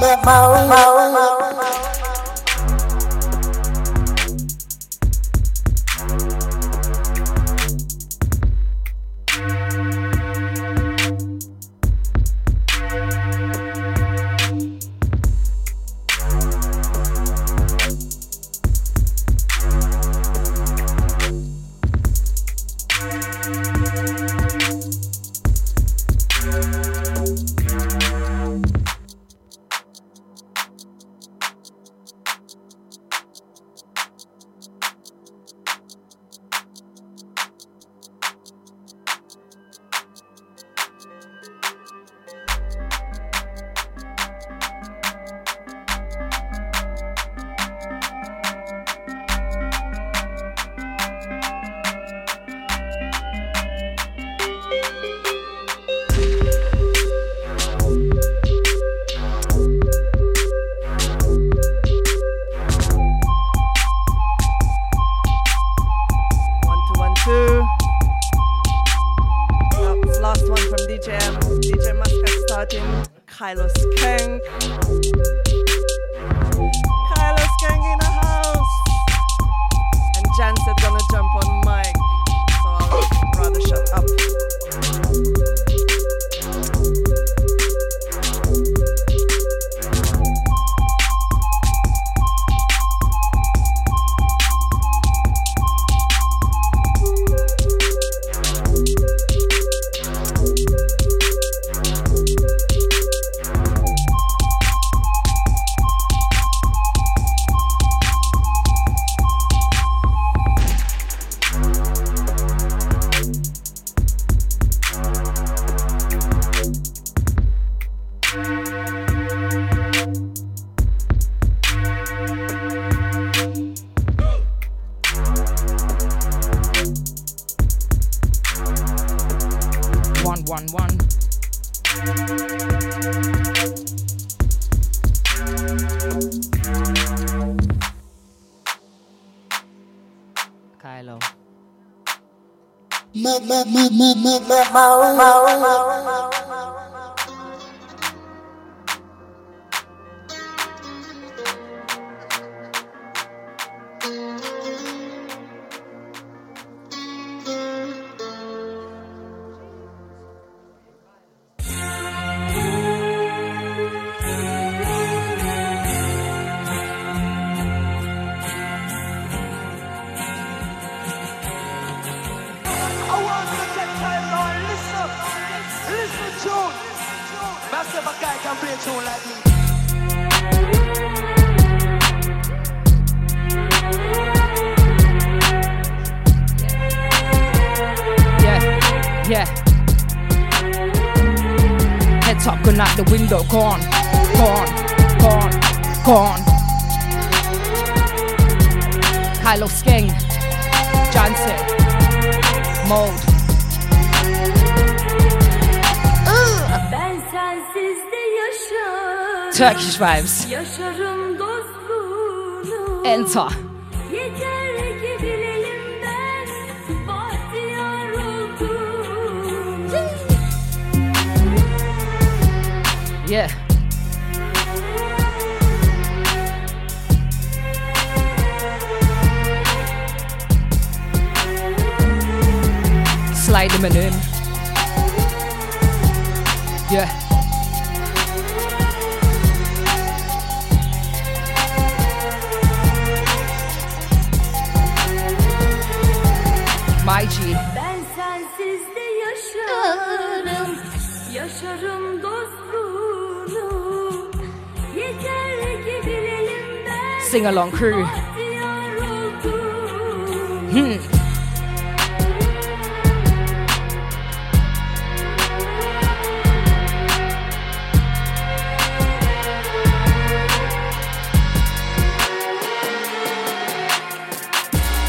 that moan. vibes. long crew. Hmm.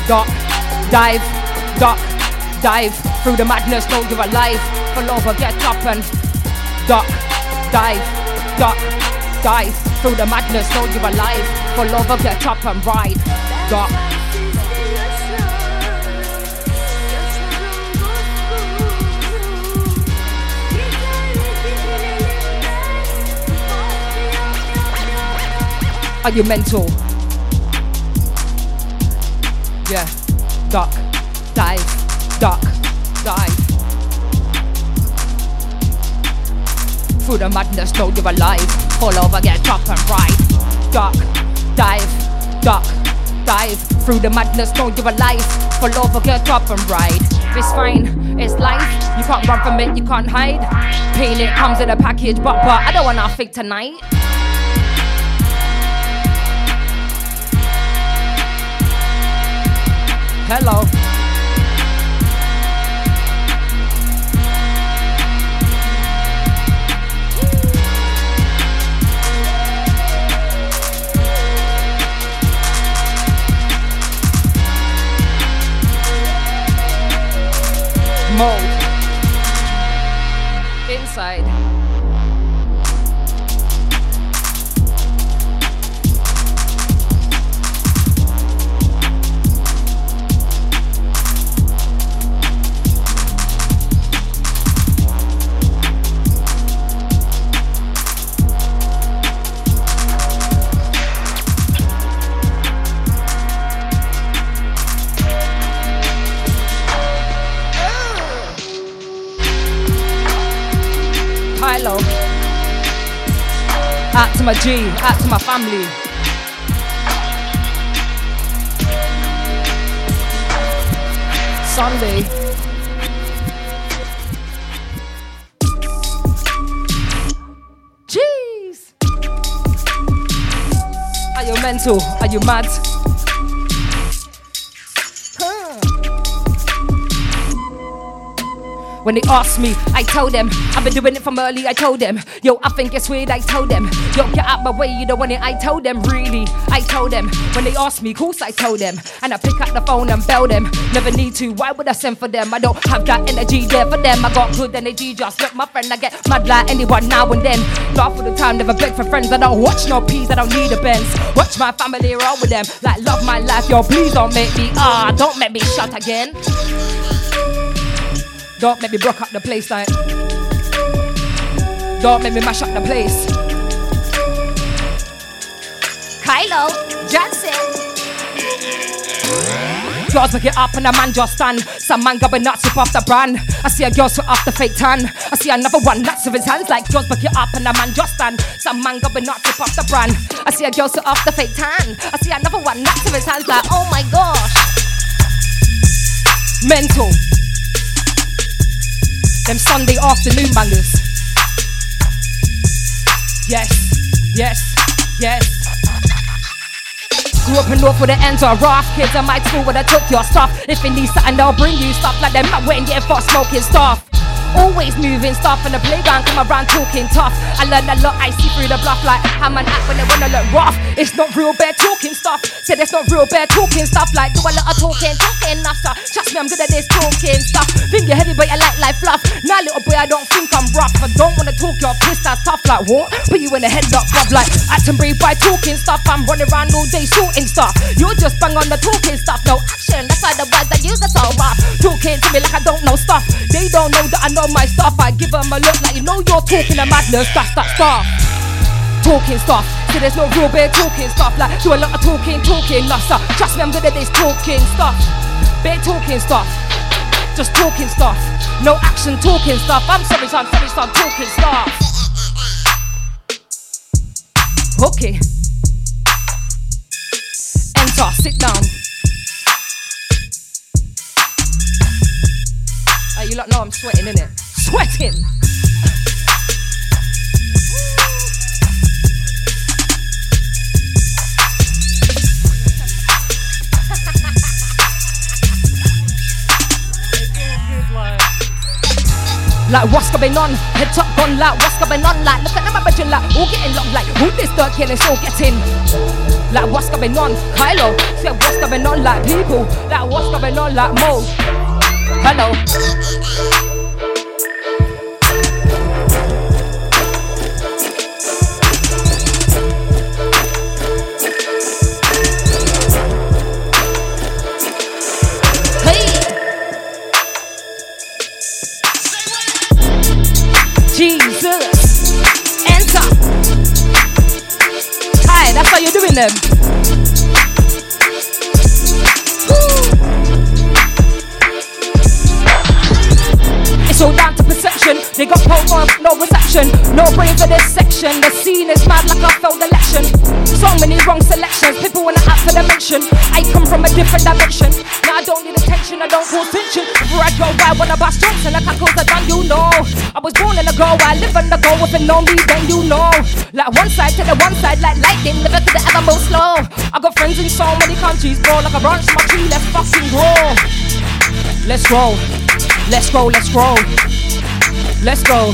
Duck, dive, duck, dive through the madness. Know you're alive. Fall over, get up and duck, dive, duck, dive through the madness. Know you're alive. Fall over, get up and ride. Dark. Are you mental? Yeah. Duck. Dive. Duck. Dive. Through the madness, know you're alive. Fall over, get up and ride. Duck. Dive. Duck. Dive. Through the madness, know you're alive. Fall over, get up and ride. It's fine, it's life. You can't run from it, you can't hide. Pain, it comes in a package, but but I don't wanna fake tonight. Hello. Inside. My G, out to my family. Sunday. Jeez. Are you mental? Are you mad? When they ask me, I tell them I've been doing it from early. I told them, yo, I think it's weird. I tell them, yo, get out my way. You don't want it. I tell them, really. I tell them when they ask me, course I tell them, and I pick up the phone and bell them. Never need to. Why would I send for them? I don't have that energy there for them. I got good energy, just with my friend. I get mad like anyone now and then. Laugh all the time, never beg for friends. I don't watch no peas. I don't need a Benz. Watch my family roll with them. Like love my life, yo. Please don't make me ah, don't make me shut again. Don't make me broke up the place like. Don't make me mash up the place. Kylo Johnson. Girls make it up and a man just stand. Some man going nuts with off the brand. I see a girl sweat off the fake tan. I see another one nuts with his hands like girls make it up and a man just stand. Some man going nuts with off the brand. I see a girl sweat off the fake tan. I see another one nuts with his hands like oh my gosh. Mental. Them Sunday afternoon bangers. Yes, yes, yes. Grew up in North where the ends are rough. Kids at my school where I took your stuff. If you need something, they'll bring you stuff like them. I went getting for smoking stuff. Always moving stuff in the playground, come around talking tough. I learn a lot, I see through the bluff like how man act when they wanna look rough. It's not real bare talking stuff. Said it's not real bare talking stuff. Like do a lot of talking, talking enough stuff. Trust me, I'm good at this talking stuff. Think you're heavy, but you like life fluff. Now little boy, I don't think I'm rough. I don't wanna talk, you're pissed, that's tough. Like what? Put you in a headlock, bruv. Like act and breathe by talking stuff. I'm running around all day shooting stuff. You just bang on the talking stuff, no action. That's why the words that use are so rough. Talking to me like I don't know stuff. They don't know that I know my stuff. I give them a look like you know you're talking a madness. That's that stuff. Talking stuff. So there's no real bare talking stuff. Like do a lot of talking, talking, no stuff. Trust me, I'm good at this talking stuff. Bare talking stuff. Just talking stuff. No action talking stuff. I'm sorry, son, sorry, son, talking stuff. Okay. Enter, sit down. Uh, you lot know I'm sweating, innit? Sweating! Like what's going on? Head top gone like what's going on? Like look at them imagine like all getting long like who this dirt killing so getting like what's going on? Kylo said what's going on like people like what's going on like Mo Hello Jesus, enter. Hi, that's how you doing them? They got for no reception. No brain for this section. The scene is mad like a failed election. So many wrong selections. People wanna act for dimension. I come from a different dimension. Now I don't need attention. I don't cause tension. Before I go, I wanna bust jokes and I can cause a done. You know, I was born in a go. I live in the go. If it know then you know. Like one side to the one side, like lightning. Never to the other, move slow. I got friends in so many countries, bro. Like a branch my tree. Let's fucking grow. Let's roll. Let's go, let's roll. Let's go.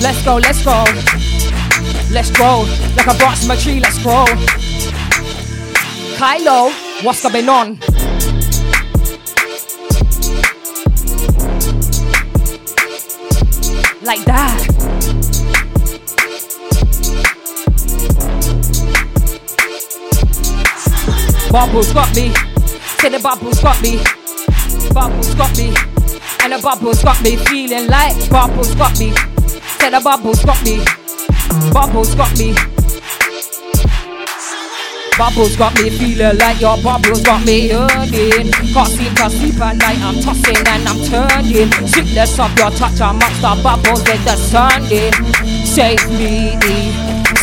Let's go, let's go. Let's grow. Like a branch from my tree, let's grow. Kylo, what's going on? Like that. Bubbles got me. Say the bubbles got me. Bubbles got me. The bubbles got me feeling like bubbles got me. Say the bubbles got me. Bubbles got me. Bubbles got me feeling like your bubbles got me yearning. Can't sleep, can't sleep at night. I'm tossing and I'm turning. Sickness of your touch amongst the bubbles in the sunning. Save me,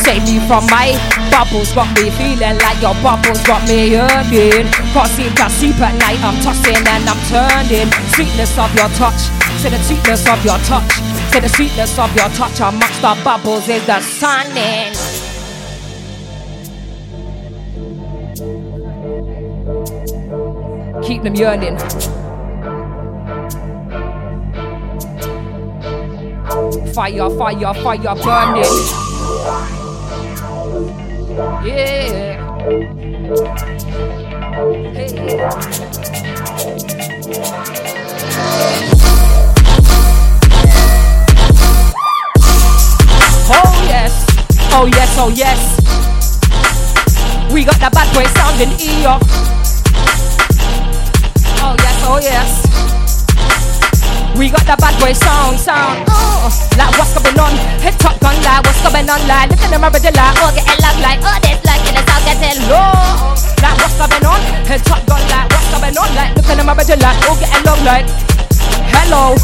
save me from my bubbles. Got me feeling like your bubbles got me yearning. Can't sleep, can't sleep at night. I'm tossing and I'm turning. Sweetness of your touch, say the sweetness of your touch. Say the sweetness of your touch amongst the bubbles is the sunning. Keep them yearning. Fire, fire, fire burning. Yeah. Oh yes, oh yes, oh yes. We got the bad boy sound in ear. Oh yes, oh yes. We got the bad boy sound, sound. Oh, like what's going on? Hit top gun like what's going on? Like looking at my brother like oh getting love like oh this like in the south getting low. Like what's going on? Hit top gun like what's going on? Like looking at my brother like oh getting love like hello.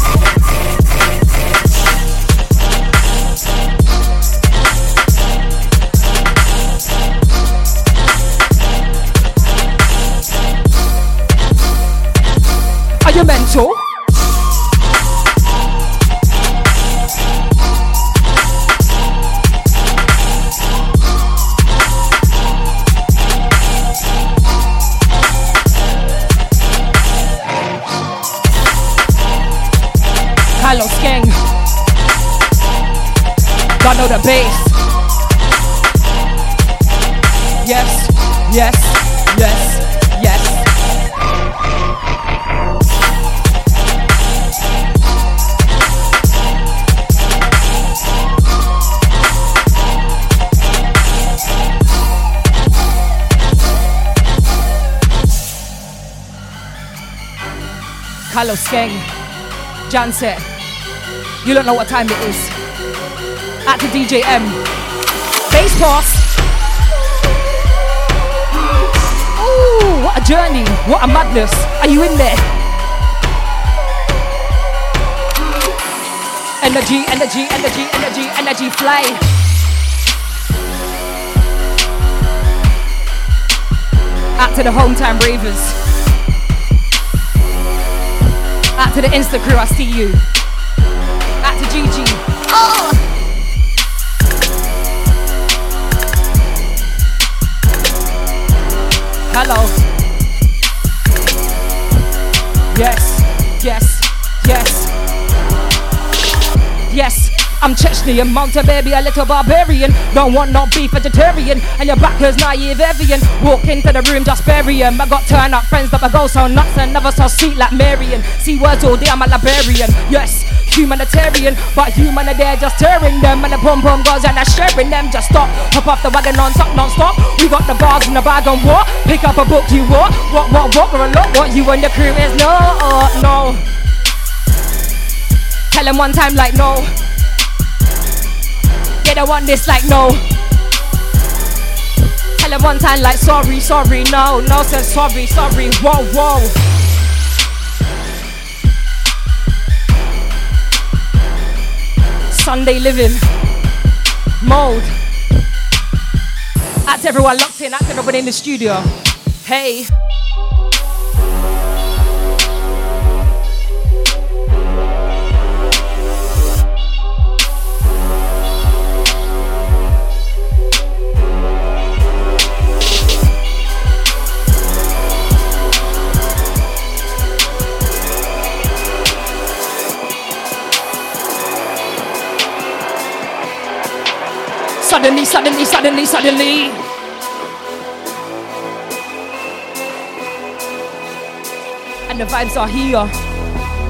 Are you mental? Don't know the bass. Yes, yes, yes, yes. Kylo Skeng. Janset. You don't know what time it is. At the DJ M. Bass pass. Ooh, what a journey. What a madness. Are you in there? Energy, energy, energy, energy, energy, fly. Out to the hometown ravers. Out to the Insta crew, I see you. Out to Gigi. Oh! Hello. Yes, yes, yes. Yes, I'm Chechnyan, baby, a little barbarian. Don't want no beef vegetarian, and your backers naive Evian. Walk into the room, just bury 'em. I got turn up friends that I go so nuts and never so sweet like Marion. See words all day, I'm a librarian. Yes, humanitarian, but human are there just tearing them, and the pom pom girls and they're sharing them. Just stop, hop off the wagon non stop, non stop. We got the bars in the bag on what? Pick up a book, you what? What, what, what? We're a lot, what? You and the crew is no, no. Tell them one time like no. They don't want this like no. Tell them one time like sorry, sorry, no, no, said sorry, sorry, whoa, whoa. Sunday living mode. That's everyone locked in. That's everybody in the studio. Hey. Suddenly, suddenly, suddenly, suddenly. And the vibes are here.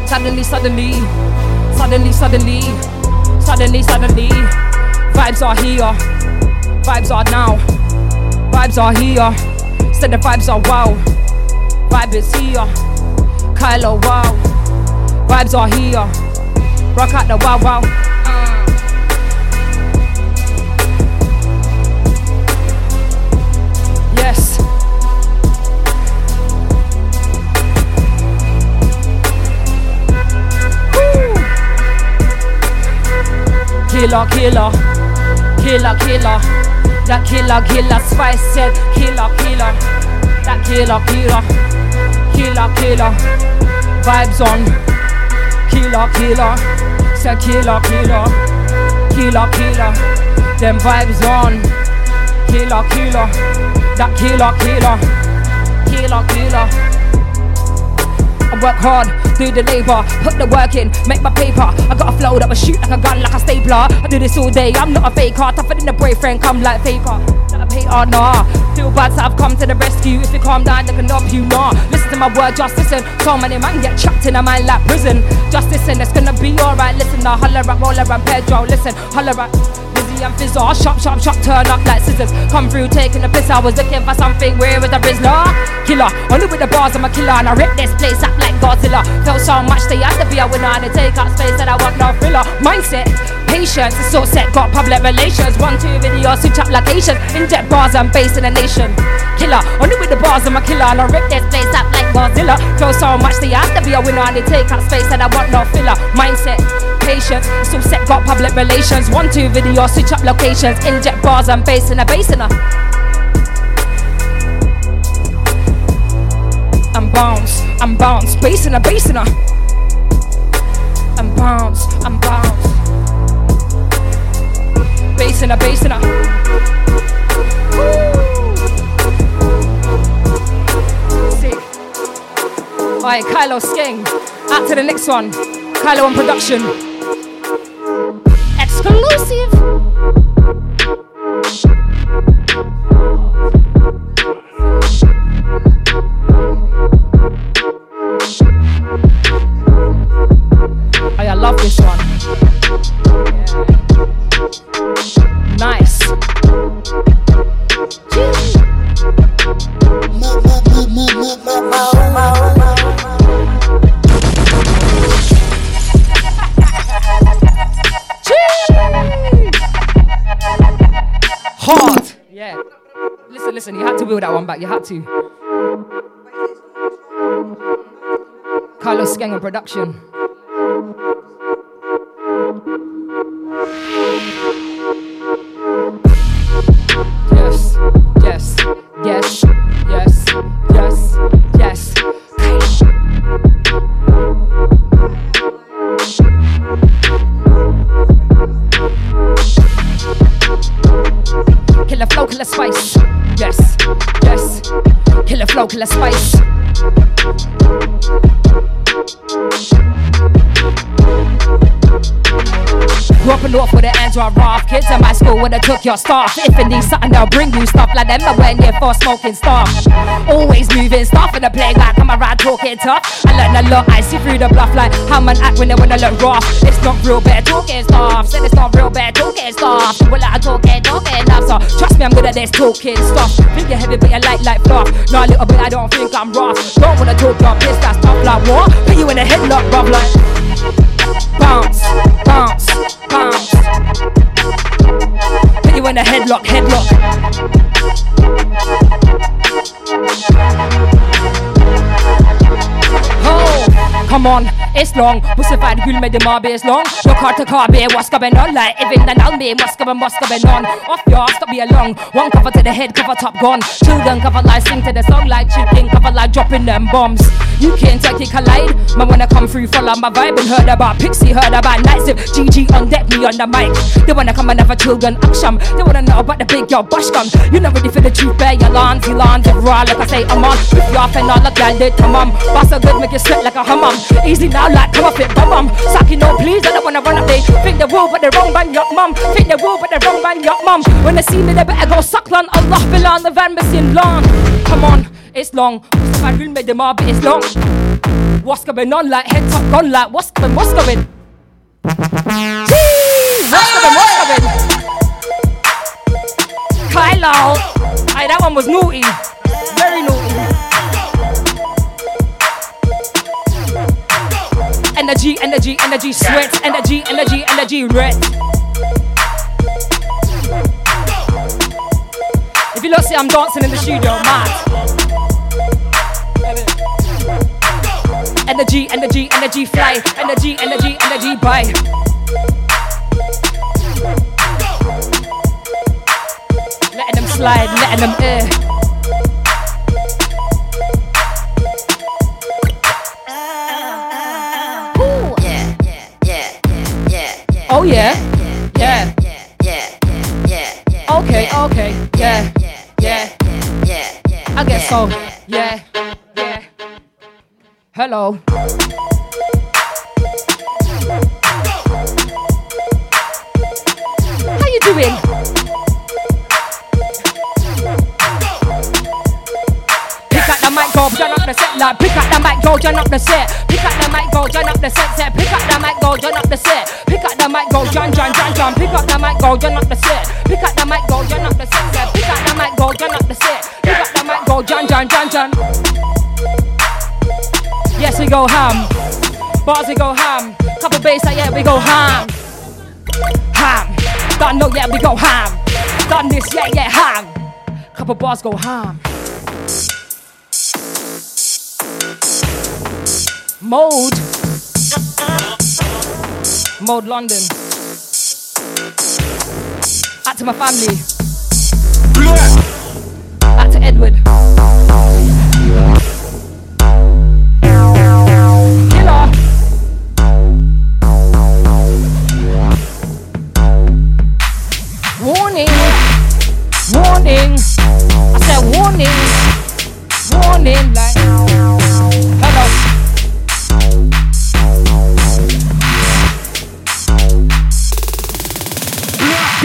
Suddenly, suddenly, suddenly, suddenly, suddenly, suddenly. Vibes are here. Vibes are now. Vibes are here. Said the vibes are wow. Vibe is here. Kylo, wow. Vibes are here. Rock out the wow wow. Killer, killer, killer, killer. That killer, killer, spice said killer, killer. That killer, killer, killer, killer. Vibes on. Killer, killer. Said killer, killer, killer, killer. Them vibes on. Killer, killer. That killer, killer, killer, killer. I work hard, do the labor, put the work in, make my paper. I got a flow that will shoot like a gun, like a stapler. I do this all day, I'm not a faker. Tougher than a boyfriend, come like paper. Not a hater, oh, nah. Feel bad, so I've come to the rescue. If you calm down, they can help you, nah. Listen to my word, just listen. So many man get trapped in a mind like prison. Just listen, it's gonna be alright. Listen, now holler at Roller and Pedro. Listen, holler at Busy and Fizzle, sharp, sharp, sharp, turn up like scissors. Come through, taking a piss. I was looking for something. weird with the Rizzler? Killer, only with the bars, I'm a killer. And I rip this place up like Godzilla. Felt so much, they have to be a winner. And they take up space, that I want no filler. Mindset, patience, it's so set. Got public relations. One, two videos, switch up locations. Inject bars, I'm based in the nation. Killer, only with the bars, I'm a killer. And I rip this place up like Godzilla. Feel so much, they have to be a winner. And they take up space, that I want no filler. Mindset, patience. So set got public relations. One, two videos, switch up locations. Inject bars, I'm based in a basin. I'm bounce, I'm bounce, basin a basin. I'm bounce, I'm bounce. Basin a basin. Sick. Alright, Kylo Skeng. Out to the next one. Kylo on production. Exclusive. That one back. You had to. Carlos Skeng on production. Killer spice. Grew up in North with the Android rough Kids school when I took your stuff If it needs something they'll bring you stuff. Like them but when you're for smoking stuff. Always moving stuff in the playground Come around talking tough. I learn a lot I see through the bluff Like how man act when they wanna look rough. It's not real bad talking stuff. Said it's not real bad talking stuff. People like talking, talking enough So trust me I'm good at this talking stuff. Think you're heavy but you're light like fluff. Nah a little bit I don't think I'm rough. Don't wanna talk your piss that's tough like what? Put you in a headlock bruv like Bounce, bounce, bounce in a headlock, headlock. Come on, it's long. Pussified gul med dem AB is long. Car to car, babe, what's going on? Like even now, babe, what's going, what's going on? Off your stop be along. One cover to the head, cover top gone. Children cover like sing to the song like chicken, cover like dropping them bombs. You can't take it collide. Man, I come through, follow my vibe and heard about Pixie, heard about Night Zip, GG on deck, me on the mic. They wanna come and have a children action. They wanna know about the big girl bush gun. You're not ready for the truth, bear your lawns, your lawns, raw, like I say, I'm on. With you off and all the girl did to mum. Boss so good, make you sweat like a hummum. Easy now, like come up it, bum bum. Sucky no, please, I don't wanna run up there. Think the woo, but the wrong bang, your mum. Think the woo, but the wrong bang, your mum. When they see me, they better go suck lan. Allah bilan, the van missing long. Come on, it's long. I room made them all, but it's long. What's going on? Like head top gone, like what's going, what's going? What's going, what's going? Kylo, Aye, that one was naughty, very naughty. Energy, energy, energy, sweat, energy, energy, energy, red. If you look, see I'm dancing in the studio, mad. Energy, energy, energy, fly. Energy, energy, energy, buy. Letting them slide, letting them air. Oh yeah, yeah. Yeah. Yeah. Yeah. yeah. Okay, okay, Yeah. Yeah. yeah, yeah. I guess so. Yeah, yeah. Hello. How you doing? Mic, go, turn up the set, like pick up the mic, go, turn up the set. Pick up the mic, go, turn up the set, set. Pick up the mic, go, turn up the set. Pick up the mic, go, John, John, John, John. Pick up the mic, go, turn up the set. Pick up the mic, go, turn up the set, set. Pick up the mic, go, turn up the set. Pick up the mic, go, John, John, John, John. Yes, we go ham. Bars, we go ham. Couple bass, like, yeah, we go ham. Ham. Don't know, yeah, we go ham. Done this, yeah, yeah, ham. Couple bars go ham. Mode. Mode London. Out to my family. Out to Edward. Killer. Warning. Warning. I said warning. Warning. Like.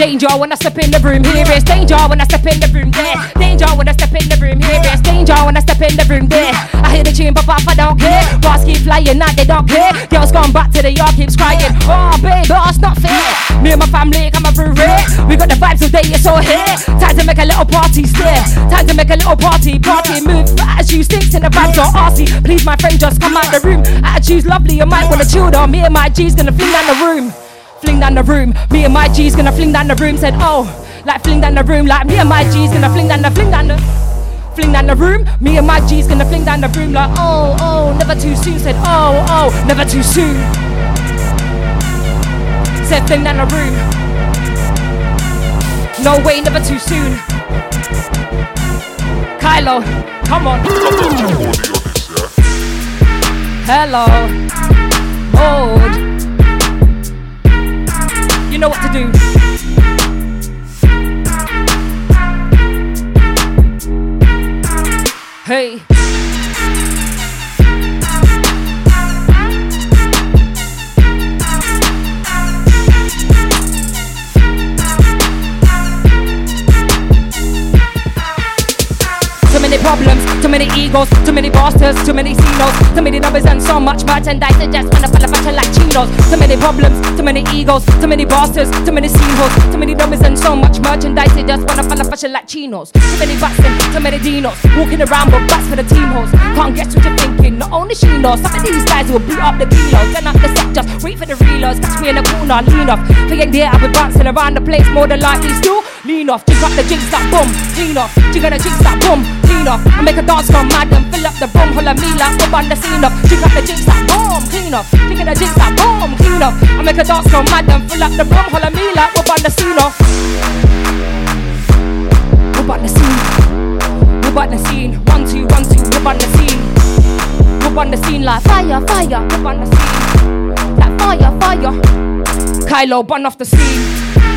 Danger when I step in the room, here is danger when I step in the room, there. Danger when I step in the room, here is danger when I step in the room, there. I hear the tune, but I don't care. Bars keep flying, now they don't care. Girls gone back to the yard, keeps crying. Oh, babe, that's not fair. Me and my family coming through red. We got the vibes today, it's all here. Time to make a little party stare. Time to make a little party, party move. as you stinks and the vibes are arsey. Please, my friend, just come out the room. Attitude's lovely, you might wanna chill down. Me and my G's gonna fling down the room. Fling down the room. Me and my G's gonna fling down the room. Said, oh, like fling down the room. Like me and my G's gonna fling down the fling down the fling down the room. Me and my G's gonna fling down the room. Like, oh, oh, never too soon. Said, oh, oh, never too soon. Said, fling down the room. No way, never too soon. Kylo, come on. Hello. Hold. Know what to do. Hey. Many problems, too many egos, too many bosses, too many CEOs, too many numbers and so much merchandise. I just wanna fall fashion like chinos. Too many problems, too many egos, too many bosses, too many CEOs, too many numbers and so much merchandise. I just wanna fall fashion like chinos. Too many bats too many dinos, walking around with bats for the team hoes. Can't guess what you're thinking. Not only she knows, some of these guys will beat up the kilos. Turn up the just wait for the reloads. Catch me in the corner, lean off. If you ain't there, I'll be bouncing around the place more than likely. Still lean off. Drink up the drinks that boom, clean off. Up the drinks that boom, clean off. I make a dance go mad and fill up the room. Holla me like up on the scene up. Drink up the drinks that boom, clean off. Drink up the drinks that boom, clean off. I make a dance go mad and fill up the room. Holla me like up on the scene off. Up on the scene. Up on the scene. One two one two. Up on the scene. Up on the scene like fire fire. Up on the scene like fire fire. Kylo bun off the scene.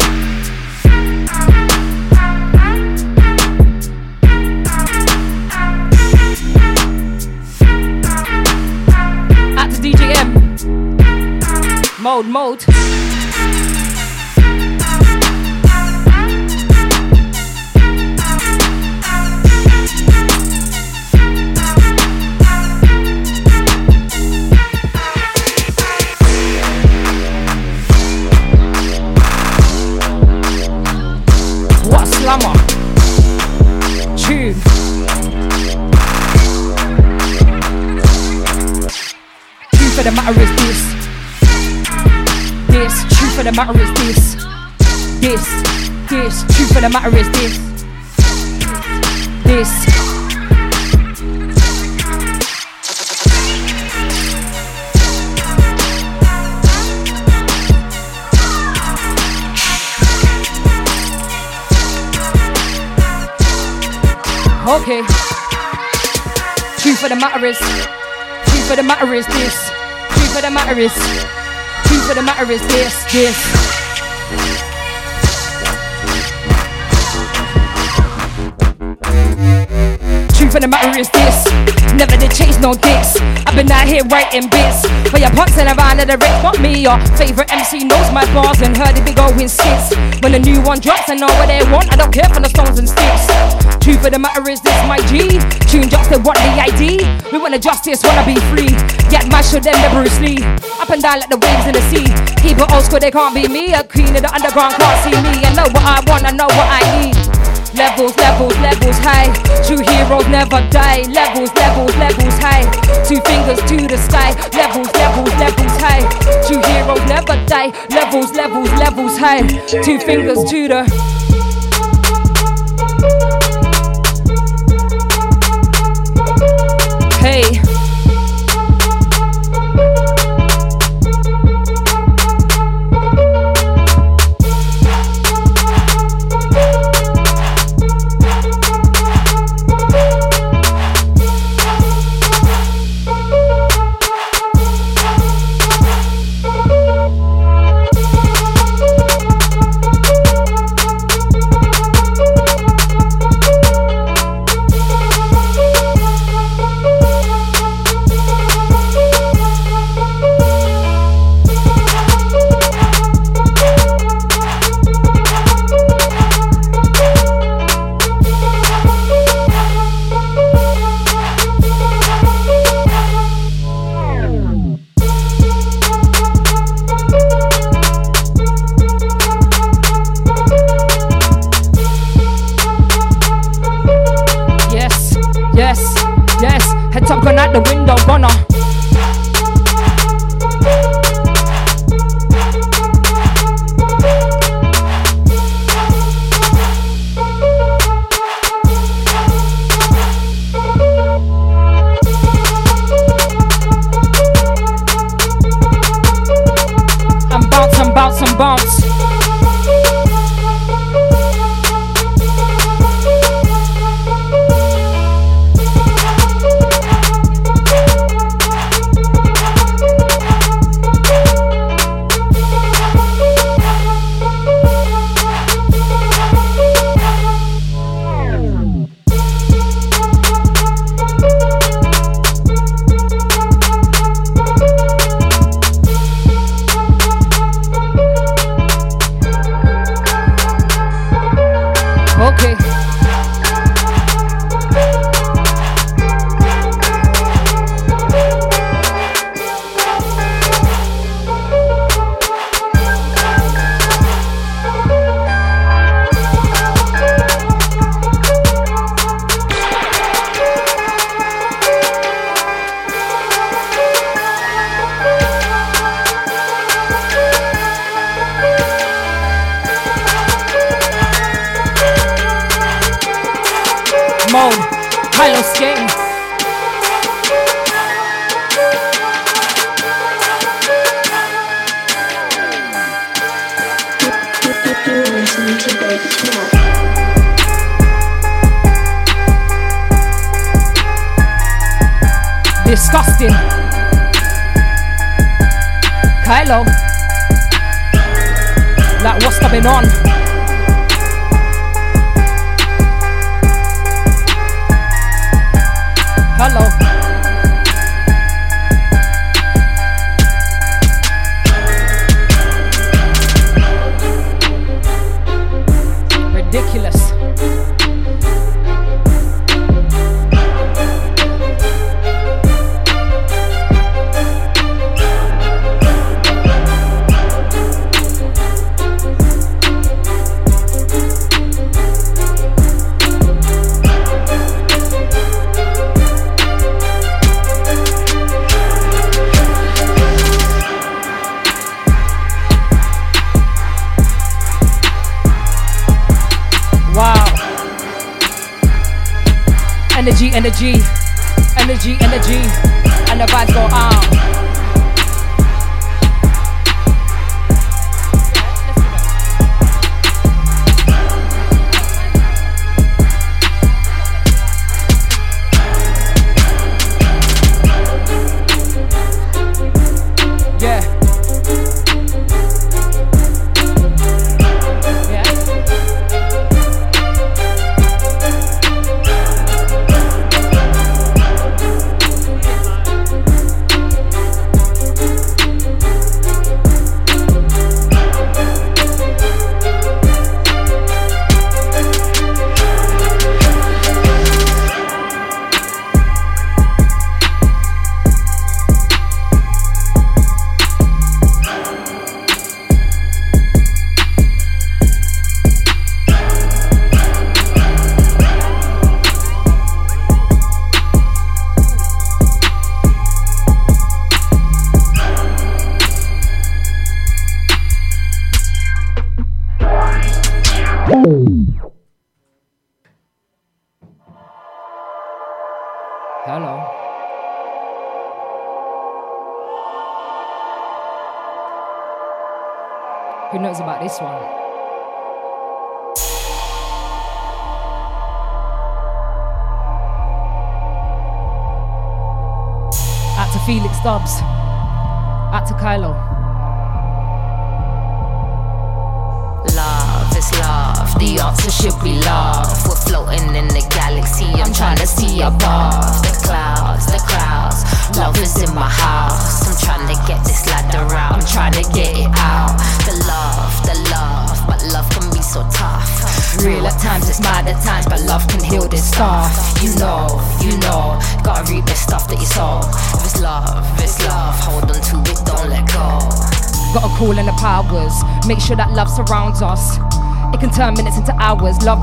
DJM. Mode, mode. The matter is this. This. This. Truth of the matter is this. This. Okay. Truth of the matter is, truth of the matter is this. Truth of the matter is, truth of the matter is this, this. Truth of the matter is this. Never did chase no dicks. I've been out here writing bits. For your punks and around of the rich, not me. Your favorite MC knows my bars and heard it be going skits. When a new one drops, I know what they want. I don't care for the stones and sticks. Truth of the matter is this, my G. Tune just they want the ID. We want the justice, wanna be free. Get mashed with them, the Bruce Lee. Up and down like the waves in the sea. Keep it old school, they can't be me. A queen of the underground can't see me. I know what I want, I know what I need. Levels, levels, levels high. True heroes never die. Levels, levels, levels high. Two fingers to the sky. Levels, levels, levels high. True heroes never die. Levels, levels, levels high. Two fingers to the. Hey.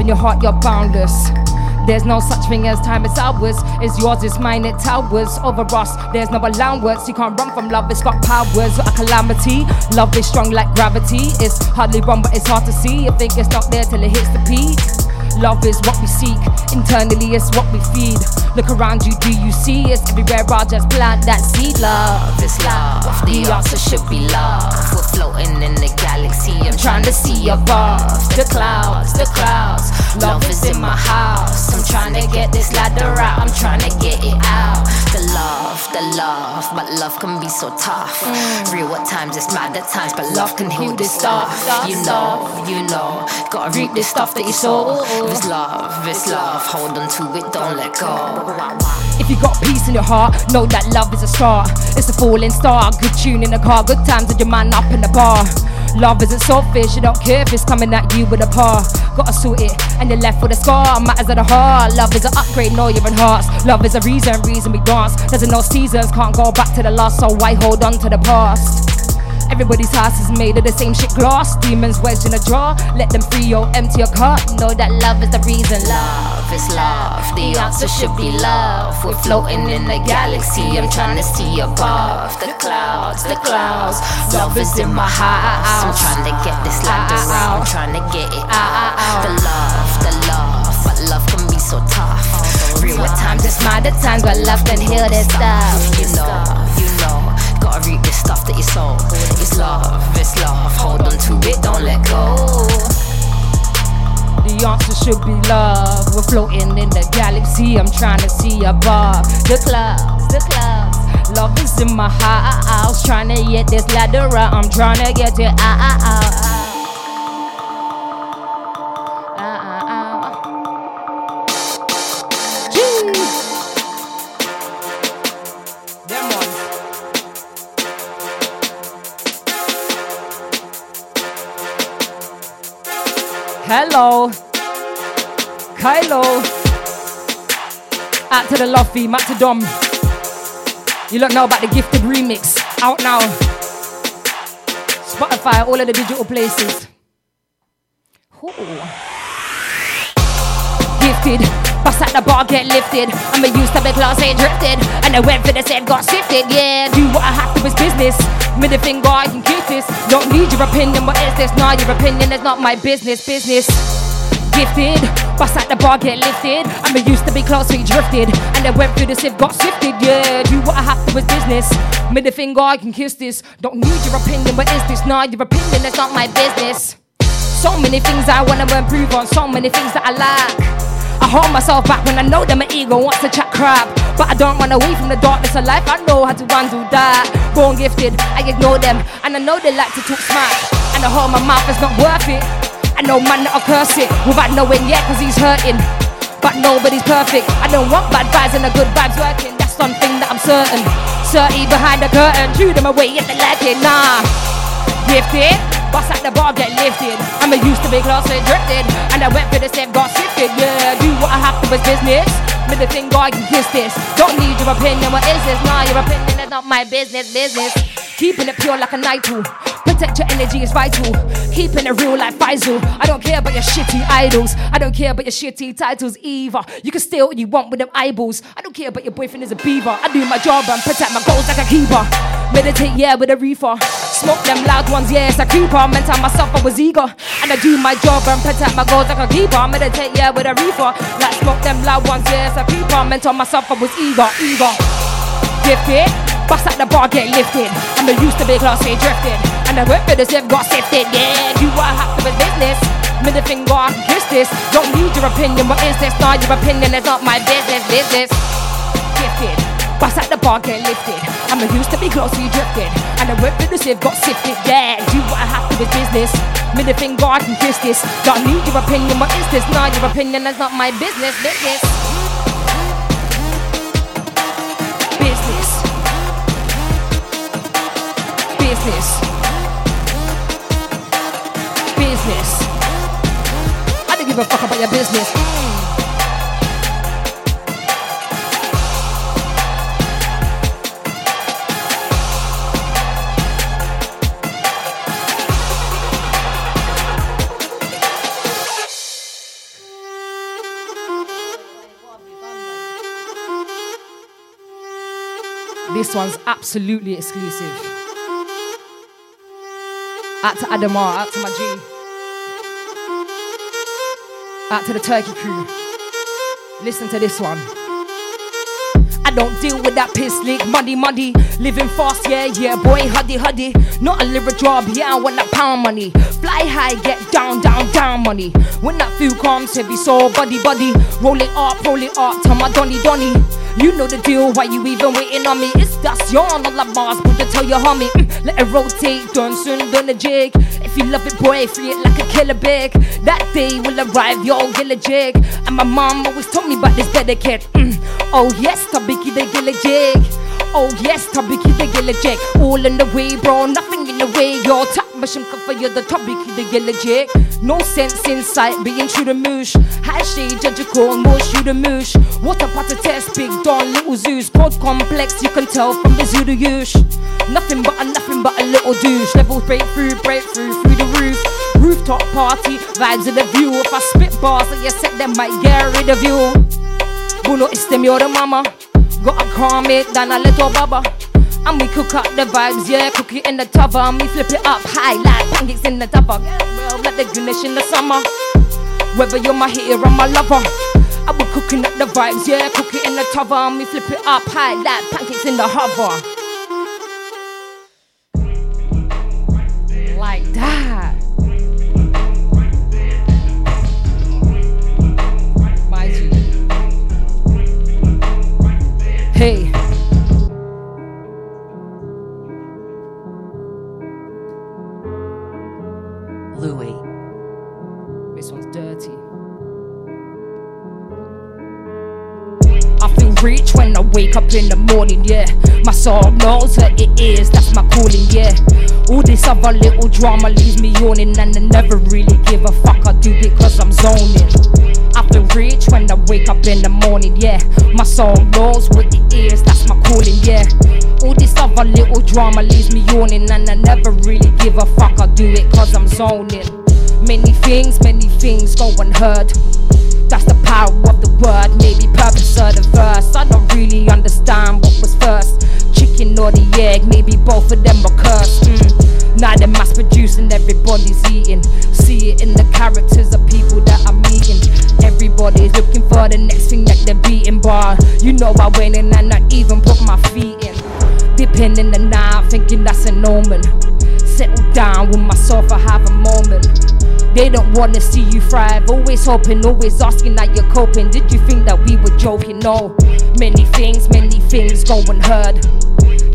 In your heart, you're boundless. There's no such thing as time, it's ours. It's yours, it's mine, it towers over us. There's no allowance, you can't run from love, it's got powers, a calamity. Love is strong like gravity. It's hardly run, but it's hard to see. You think it's not there till it hits the peak. Love is what we seek, internally it's what we feed. Look around you, do you see? It's everywhere, I just plant that seed. Love is love. The answer should be love. We're floating in the galaxy. I'm trying to see above the clouds, the clouds. Love is in my house. I'm trying to get this ladder out. I'm trying to get it out. The love, the love, but love can be so tough. Mm. Real at times, it's mad at times, but love can heal this stuff. You know, you know, gotta reap this stuff that you sow. If it's love, it's love, hold on to it, don't let go. If you got peace in your heart, know that love is a start. It's a falling star, good tune in the car, good times with your man up in the bar. Love isn't selfish, you don't care if it's coming at you with a paw. Gotta sort it, and you're left with a scar. Matters of the heart. Love is an upgrade, no, you're in hearts. Love is a reason, reason we dance. There's no seasons, can't go back to the last, so why hold on to the past? Everybody's house is made of the same shit glass. Demons wedged in a jar. Let them free your empty your cup. Know that love is the reason. Love is love. The answer should be love. We're floating in the galaxy. I'm trying to see above the clouds, the clouds. Love is in my heart. I'm trying to get this ladder out. I'm trying to get it out. The love, the love, but love can be so tough. Real it's mad, at times but love can heal this stuff. You know. Gotta reap the stuff that you sow. It's love, it's love. Hold on to it, don't let go. The answer should be love. We're floating in the galaxy. I'm trying to see above the clouds, the clouds. Love is in my house. Trying to get this ladder out. I'm trying to get it. Out, Kylo. Out to the Luffy, Matt to Dom. You don't know about the gifted remix. Out now. Spotify, all of the digital places. Ooh. Gifted. Bust at the bar, get lifted. I'm a used to be class A drifted. And I went for the same, got sifted. Yeah, do what I have to, it's business. Middle finger, I can kiss this. Don't need your opinion, what is this? Nah, your opinion is not my business. Business. Gifted, bust at the bar, get lifted. I'm a used to be class A drifted. And I went through the sieve, got sifted. Yeah, do what I have to, with business. Middle finger, I can kiss this. Don't need your opinion, what is this? Nah, your opinion is not my business. So many things I wanna improve on, so many things that I lack. I hold myself back when I know that my ego wants to chat crap. But I don't run away from the darkness of life, I know how to undo that. Born gifted, I ignore them, and I know they like to talk smack. And I hold my mouth, it's not worth it. I know man that'll curse it without knowing yet, cause he's hurting. But nobody's perfect. I don't want bad vibes and the good vibes working. That's something that I'm certain. Certain behind the curtain, chew them away if they like it. Nah, gifted. Bust at the bar, get lifted. I'm a used to be class and drifted. And I went for the step, got sifted. Yeah, do what I have to, it's business. Middle finger, I this. Don't need your opinion, what is this? Nah, your opinion is not my business, business. Keeping it pure like a tool. Protect your energy is vital. Keeping it real like Faisal. I don't care about your shitty idols. I don't care about your shitty titles either. You can steal what you want with them eyeballs. I don't care about your boyfriend is a beaver. I do my job and protect my goals like a keeper. Meditate, yeah, with a reefer. Smoke them loud ones, yeah, it's a creeper. Meant tell myself I was eager. And I do my job and protect my goals like a keeper. Meditate, yeah, with a reefer. Like smoke them loud ones, yeah, a creeper. Meant tell myself I was eager, eager. Gifted, bust at the bar, get lifted. I'm the used to be class A drifted. And I work for the zip, got sifted. Yeah, what I have to with business. Middle finger, I can kiss this. Don't need your opinion, what is this? Nah, your opinion is not my business, business. Gifted, bust at the bar, get lifted. I'm a used to be closely drifted. And I work for the zip, got sifted. Yeah, do what I have to with business. Middle finger, I can kiss this. Don't need your opinion, what is this? Nah, your opinion is not my business, business. Business. Business. Business. I don't give a fuck about your business. This one's absolutely exclusive. Out to Adamar, out to my G. Out to the Turkey crew. Listen to this one. I don't deal with that piss leak, money, money. Living fast, yeah, yeah, boy, huddy, huddy. Not a little job, yeah, I want that pound money. Fly high, get down, down, down money. When that food comes, heavy, so buddy, buddy. Roll it up, roll it up, to my Donny, Donny. You know the deal, why you even waiting on me? It's that's your on the bars, but to tell your homie. Mm, let it rotate, done soon, done a jig. If you love it, boy, free it like a killer big. That day will arrive, yo, gill a jig. And my mom always told me about this kid. Mm. Oh yes, tabiki the gill a jig. Oh yes, the gill a jig. All in the way, bro, nothing in the way. Yo, top machine for you, the tabiki the gill a jig. No sense in sight, being true to moosh. Hashtag judge a call, mush you the moosh. What the test, big don, little zoos. Code complex, you can tell from to use. Nothing but a nothing but a little douche. Levels breakthrough, breakthrough through through the roof. Rooftop party, vibes in the view. If I spit bars that you set, them might get rid of you. Buno istem you're the mama. Gotta calm it down a little baba. And we cook up the vibes, yeah, cook it in the tub and we flip it up high like pancakes in the tub. Yeah, well, like the Guinness in the summer. Whether you're my hater or my lover, I was cooking up the vibes, yeah, cook it in the tavern, me flip it up high like pancakes in the hover. Like that. Up in the morning, yeah. My soul knows what it is, that's my calling, yeah. All this other little drama leaves me yawning, and I never really give a fuck. I do it cause I'm zoning. I feel rich when I wake up in the morning, yeah. My soul knows what it is, that's my calling, yeah. All this other little drama leaves me yawning, and I never really give a fuck. I do it cause I'm zoning. Many things, many things go unheard. That's the power of the word, maybe purpose of the verse. I don't really understand what was first, chicken or the egg. Maybe both of them are cursed. Mm. Now they're mass producing, everybody's eating. See it in the characters of people that I'm meeting. Everybody's looking for the next thing that they're beating. Bar, you know I went in and I even put my feet in. Dipping in the night, thinking that's an omen. Settle down with myself, I have a moment. They don't wanna see you thrive. Always hoping, always asking how you're coping. Did you think that we were joking? No. Many things, many things go unheard.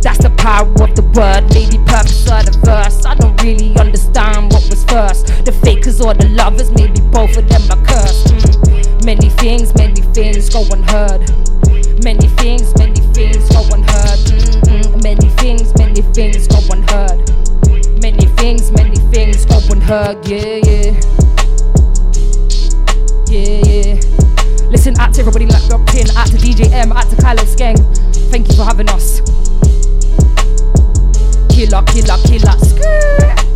That's the power of the word, maybe purpose of the verse. I don't really understand what was first. The fakers or the lovers, maybe both of them are cursed. Mm. Many things, many things go unheard. Many things, many things go unheard. Mm-mm. Many things, many things go unheard. Many things, many things go hug, Yeah, yeah. Yeah, yeah. Listen, out to everybody like locked in, out to DJ M, out to Kylo Skeng. Thank you for having us. Killer, killer, killer. Skirt.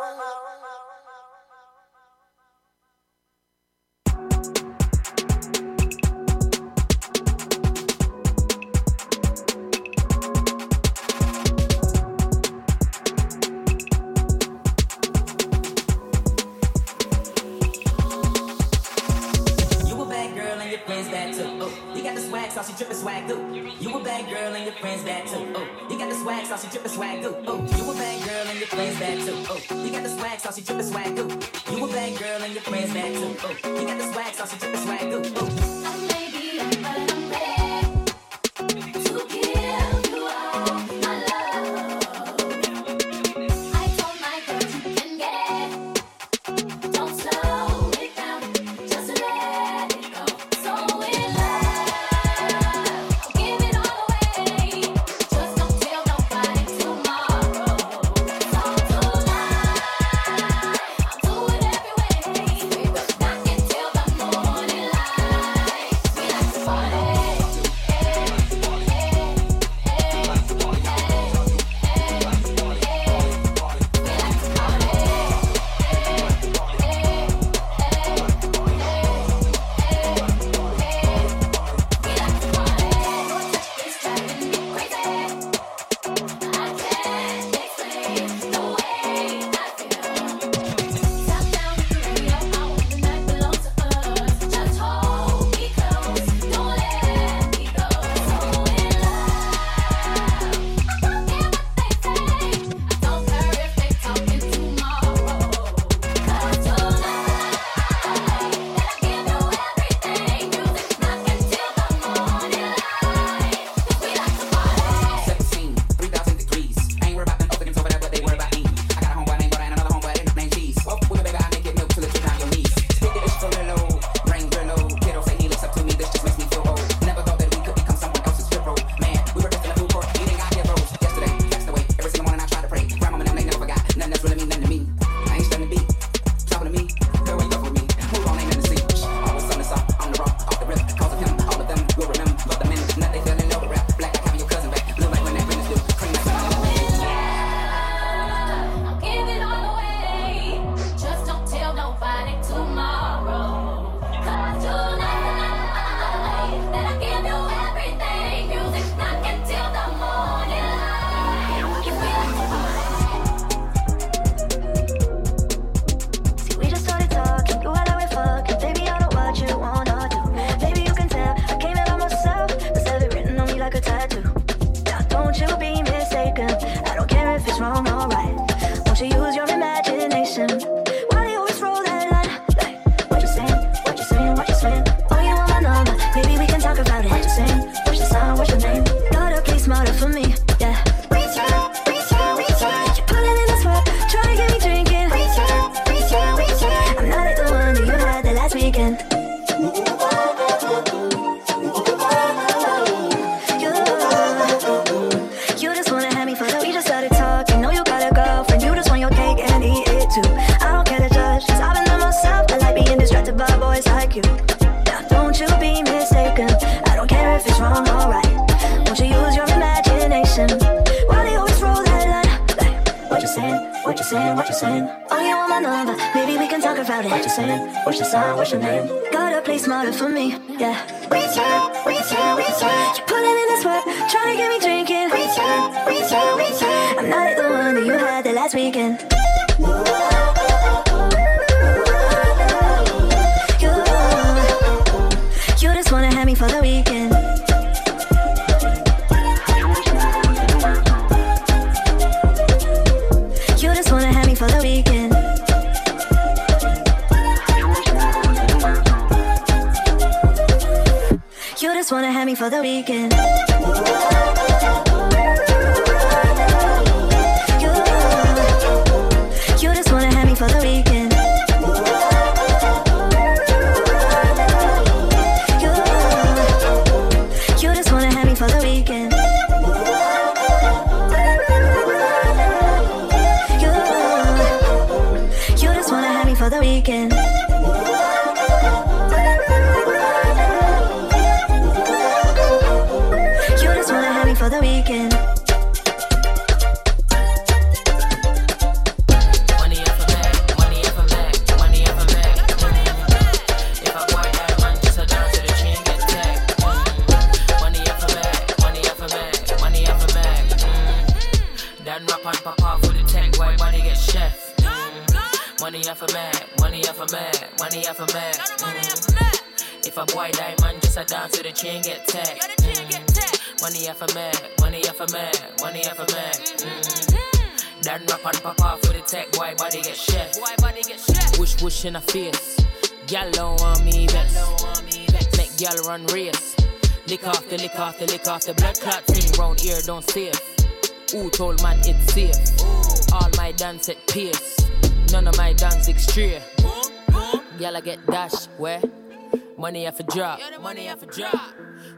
Money have a drop.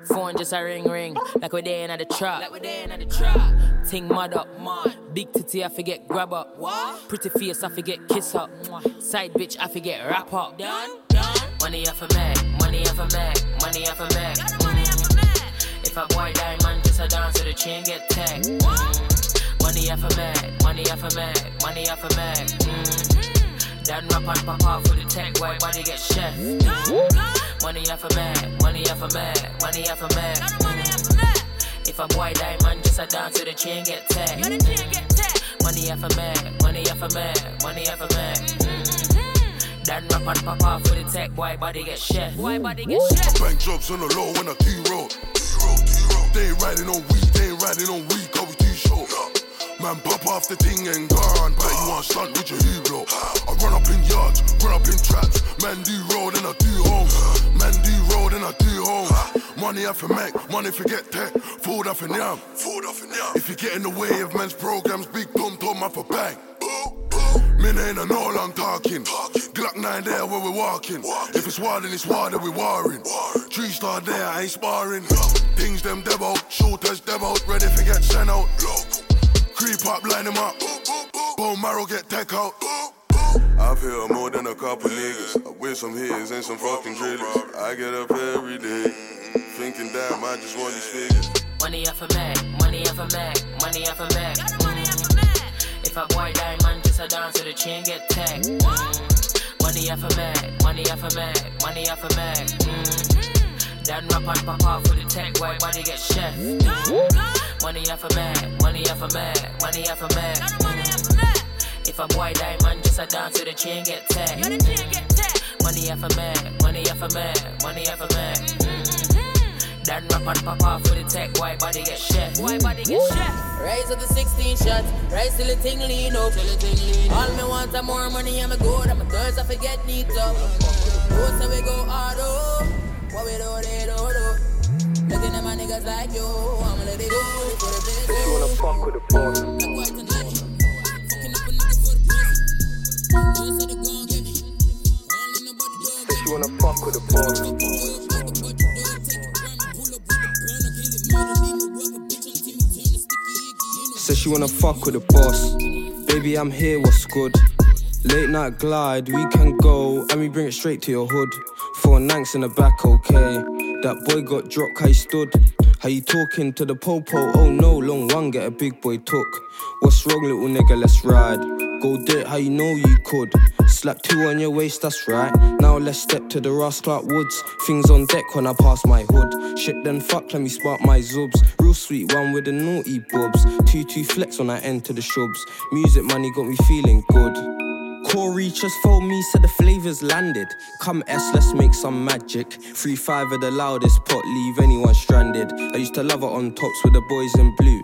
Phone just a ring ring. Like we there in the trap. Like we there in the trap. Ting mud up. man. Big titty I forget grab up. What? Pretty face I forget kiss up. Side bitch I forget wrap up. Done. Done. Money have a Mac. Money have a Mac. Money have a Mac. If a boy diamond just a dance to the chain get tagged. Mm. Money have a Mac. Money have a Mac. Money have a Mac. Mm. Then rap and pop off with the tech, why body get chef. Money off a Mac, money off a Mac, money off a Mac. Mm. If a boy diamond just a dance to the chain get tagged. Money off a Mac, money off a Mac, money off a Mac. Mm. Then rap and pop off with the tech, why body get chef. Why body get chef. Bank jobs on the low when I T-roll. They ain't riding on week, they ain't riding on week, Man, pop off the thing and gone. Bet you want stunt with your hero. I run up in yards, run up in traps. Man, do road and I do home. Man, do road and I do home. Money off a Mac, money forget tech. Food off in yam. Food off in yam. If you get in the way of men's programs, big tom tom off a bang. Men ain't a no long talking. Glock 9 there where we're walking. If it's wild, then it's wild, then we warring. Three star there, I ain't sparring. No. Things them devil, shooters devil, ready for get sent out. Creep up, line them up. Bone marrow get tech out. I've heard more than a couple niggas. I with some hits and some fucking drillers. I get up every day, thinking damn, I just want these figures. Money off a Mac, money off a Mac, money off a Mac. Mm. If a boy diamond just a dance to the chain get tagged. Mm. Money off a Mac, money off a Mac, money off a Mac. Mm. Then rap and pop off with the tech, why body get chef. Mm. Money off a Mac, money off a Mac, money off a Mac. Mm. If a boy diamond just a dance to the chain get tagged. Money off a Mac, money off a Mac, money off a Mac. Mm. Then rap and pop off with the tech, why body get chef. Why body get chef. Rise of the 16 shots, rise till the thing lean up. Till the thing lean All me want are more money, I'm a good, I'm a thirst, I forget neat up. Go so we go hard, oh. What we do, they do, do. Looking at my niggas like you, I'ma let it go for the place. If you wanna fuck with the boss, you wanna fuck with the boss. Says she wanna fuck with the boss. Baby, I'm here, what's good? Late night glide, we can go, and we bring it straight to your hood. Four nanks in the back, okay. That boy got dropped, how stood. How you talking to the popo? Oh no, long one, get a big boy took. What's wrong, little nigga? Let's ride. Go do it how you know you could. Slap two on your waist, that's right. Now let's step to the Ross Clark Woods. Things on deck when I pass my hood. Shit then fuck, let me spark my zubs. Real sweet one with the naughty bobs. Two two flex when I enter the shubs. Music money got me feeling good. Corey just phoned me, said the flavors landed. Come S, let's make some magic. Three five of the loudest pot, leave anyone stranded. I used to love it on tops with the boys in blue.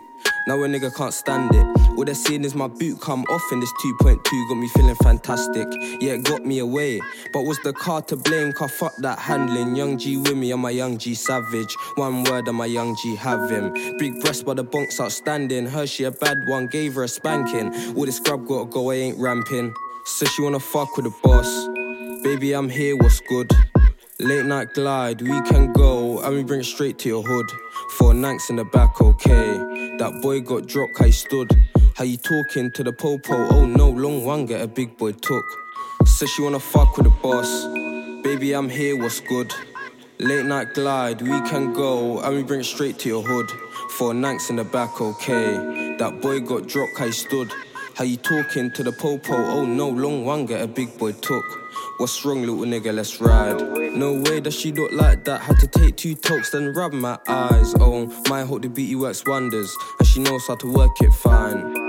Now a nigga can't stand it. All they're seeing is my boot come off in this 2.2, got me feeling fantastic. Yeah, it got me away. But was the car to blame? Car fuck that handling. Young G with me, I'm a young G savage. One word, I'm a young G have him. Big breast, but the bunks outstanding. Her, she a bad one, gave her a spanking. All this scrub gotta go, I ain't ramping. Says she wanna fuck with the boss. Baby, I'm here, what's good? Late night glide, we can go, and we bring it straight to your hood. Four nanks in the back, okay. That boy got dropped, how he stood. How you talking to the popo? Oh no, long one, get a big boy took. Says she wanna fuck with the boss. Baby, I'm here, what's good? Late night glide, we can go, and we bring it straight to your hood. Four nanks in the back, okay. That boy got dropped, how he stood. How you talking to the popo? Oh no, long one, get a big boy took. What's wrong, little nigga? Let's ride. No way does she look like that. Had to take two tokes, then rub my eyes. Oh, my hope the beauty works wonders, and she knows how to work it fine.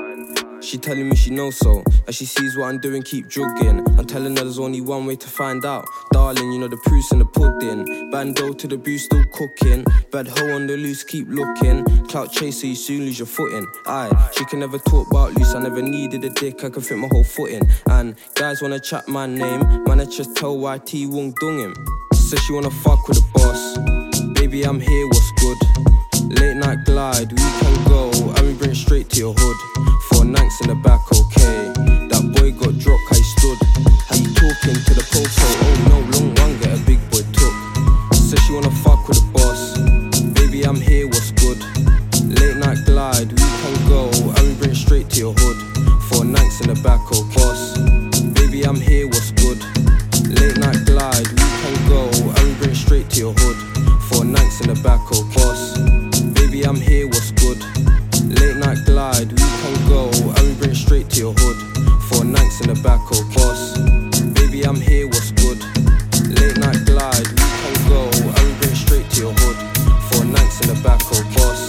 She telling me she knows so, and she sees what I'm doing, keep jogging. I'm telling her there's only one way to find out. Darling, you know the proof's in the pudding. Bando to the boost, still cooking. Bad hoe on the loose, keep looking. Clout chaser, you soon lose your footing. Aye, she can never talk about loose. I never needed a dick, I can fit my whole foot in. And guys wanna chat my name, man, I just tell YT won't dung him. Says she wanna fuck with the boss. Baby, I'm here, what's good? Late night glide, we can go, and we bring straight to your hood. Four nanks in the back, okay. That boy got dropped, how he stood. How you talking to the popo? Oh no, long one, get a big boy took. Says she wanna fuck with the boss. Baby, I'm here, what's good? Late night glide, we can go, and we bring straight to your hood. Four nanks in the back, oh boss. Baby, I'm here, what's good? Late night glide, we can go, and we bring straight to your hood. Four nanks in the back, oh boss. Baby, I'm here, what's good? Late night glide, we can go, and we bring straight to your hood. Four nights in the back, oh boss. Baby, I'm here, what's good? Late night glide, we can go, and we bring straight to your hood. Four nights in the back, oh boss.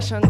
Session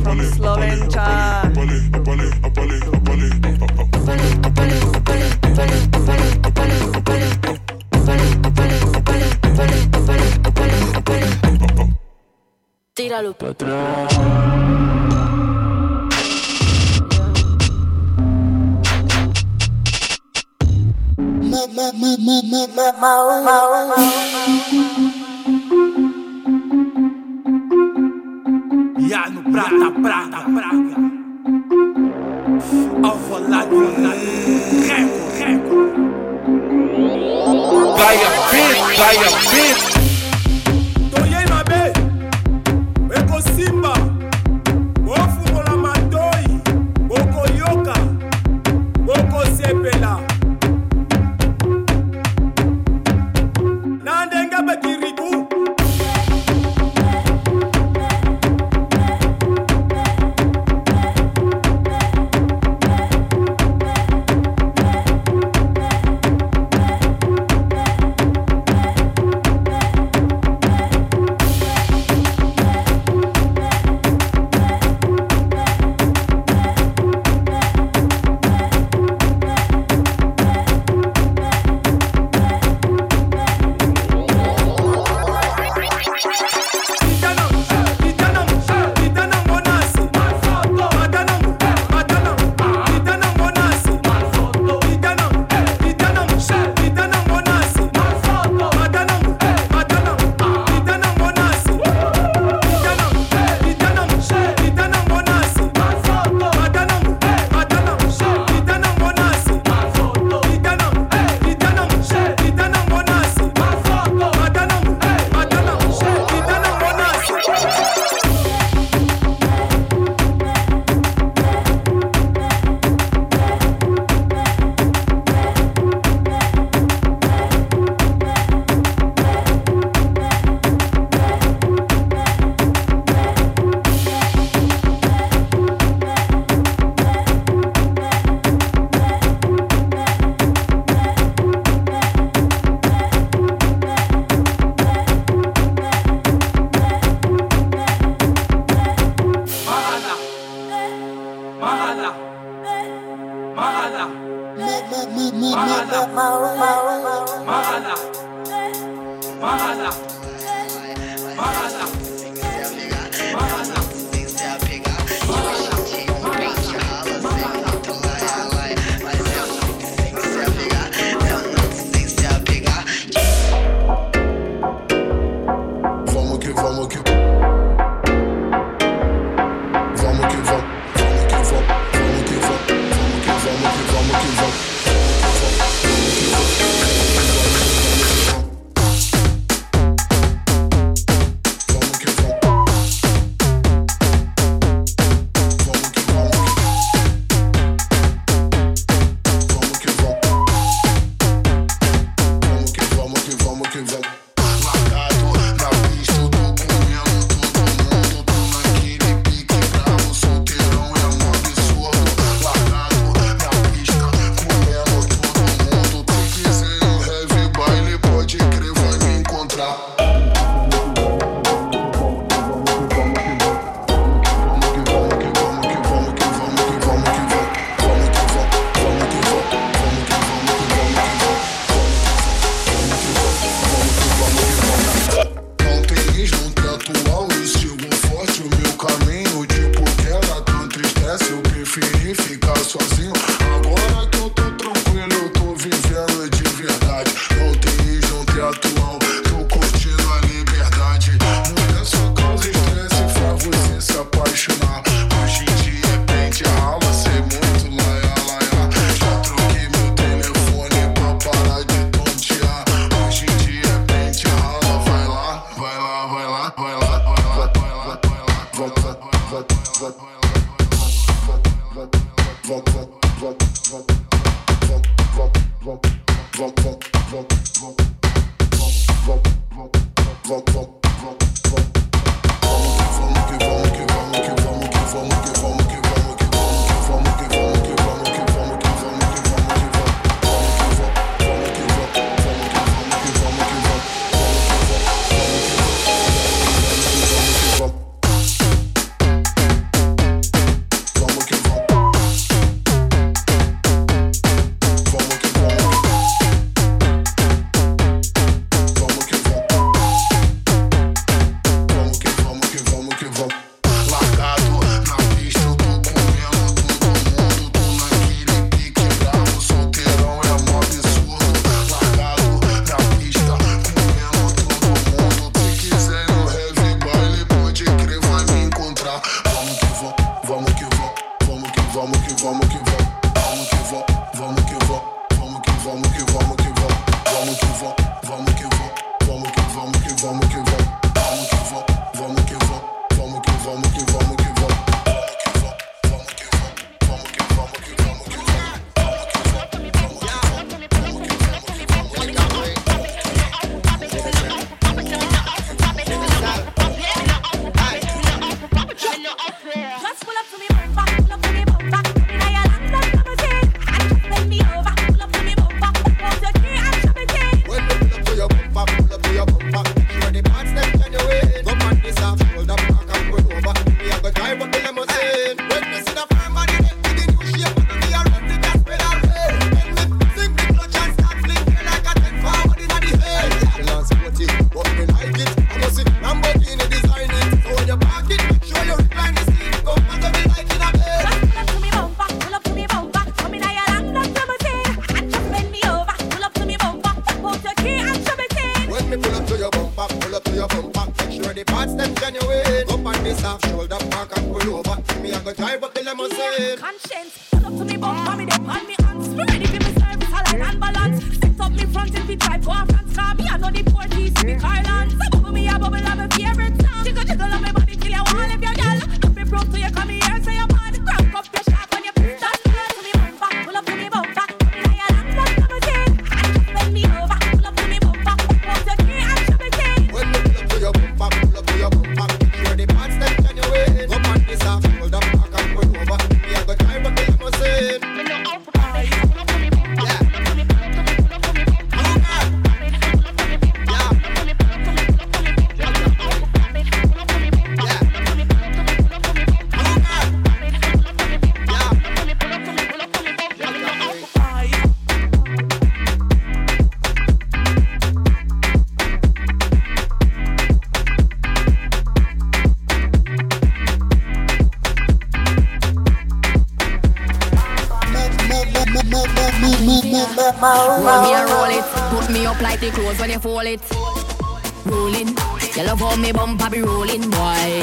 me bumper be rolling, boy.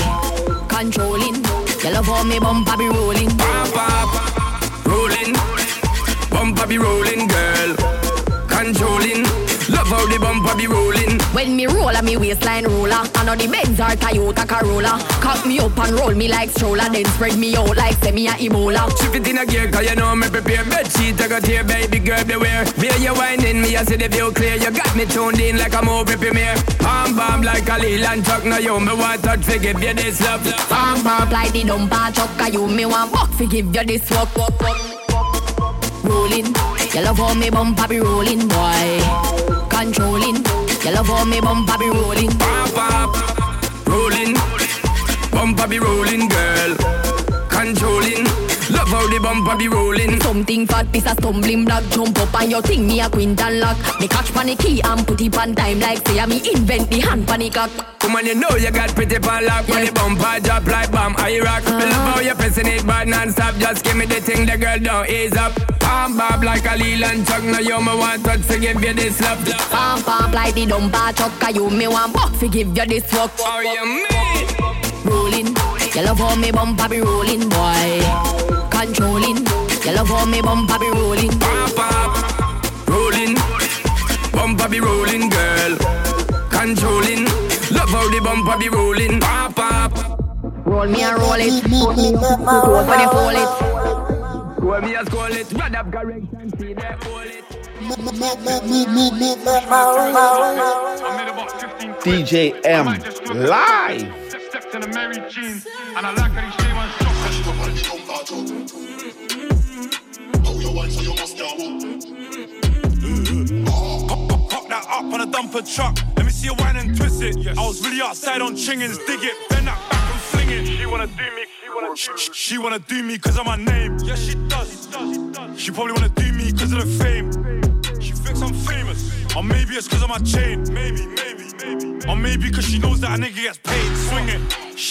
Controlling, you love how me bumper be rolling. Pop, pop, rolling, bumper be rolling, girl. Controlling, love how the bumper be rolling. When me roll a me waistline roller, I know the Benz or Toyota Corolla. Me up and roll me like stroller, then spread me out like semi a Ebola. Shift it in a gear, cause you know me prepare Bed sheet, I got here, baby girl, beware Where you whining me, I see the view clear You got me tuned in like a movie premiere Palm bomb like a Leyland truck Now you me want touch, to give you this love Pump pump like the dumper truck, cause you me want buck fi give you this walk, walk, walk. Rolling, you love how me bumper be rolling, boy. Controlling, you love how me bumper be rolling. Pop, pop, Bumper be rolling, girl. Controlling. Love how the bumper be rolling. Something fat piece of stumbling block. Jump up on your thing, me a quintal lock. Me catch panic key and put it on time Like say me invent the hand panic cock Woman, you know you got pretty pan lock. When the bumper drop like bomb Iraq Me uh-huh. love how you pressing it bad non-stop. Just give me the thing, the girl don't ease up. Palm bob like a Leyland truck Now you me want touch to give you this love. Pump pump like the dumper truck Cause you me want buck fi give you this walk How you mean? Rolling, you love how me bumper be rolling, boy. Controlling, you love how me bumper be rolling. Pop, pop, rolling. Bumper be rolling, girl. Controlling. Love how the bumper be rolling. Pop, pop Roll me and roll it, put me up, put when you it. Roll me and scroll it. Run up correction, see that hold it. DJ M live. And I like how these J1 Pop, pop, pop that up on a dumper truck. Let me see you whine and twist it. I was really outside on chingins, dig it, bend that back and fling it. She wanna do me, she wanna do me. She wanna do me cause of my name. Yeah, she does. She probably wanna do me cause of the fame. She thinks I'm famous. Or maybe it's cause of my chain. Maybe, maybe, maybe. Or maybe cause she knows that a nigga gets paid. Swing it,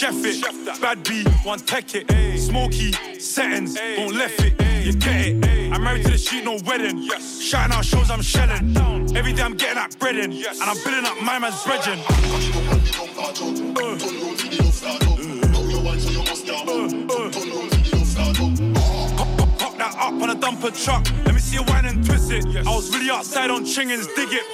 chef it, bad B, one tech it. Smoky, settings, don't left it. You get it. I'm married to the street, no wedding. Shouting out shows I'm shelling. Every day I'm getting that bread in. And I'm building up my man's brethren. Pop, pop, that up on a dumper truck. Let me see you whine and twist it. I was really outside on chingins, dig it, bend that back and fling it.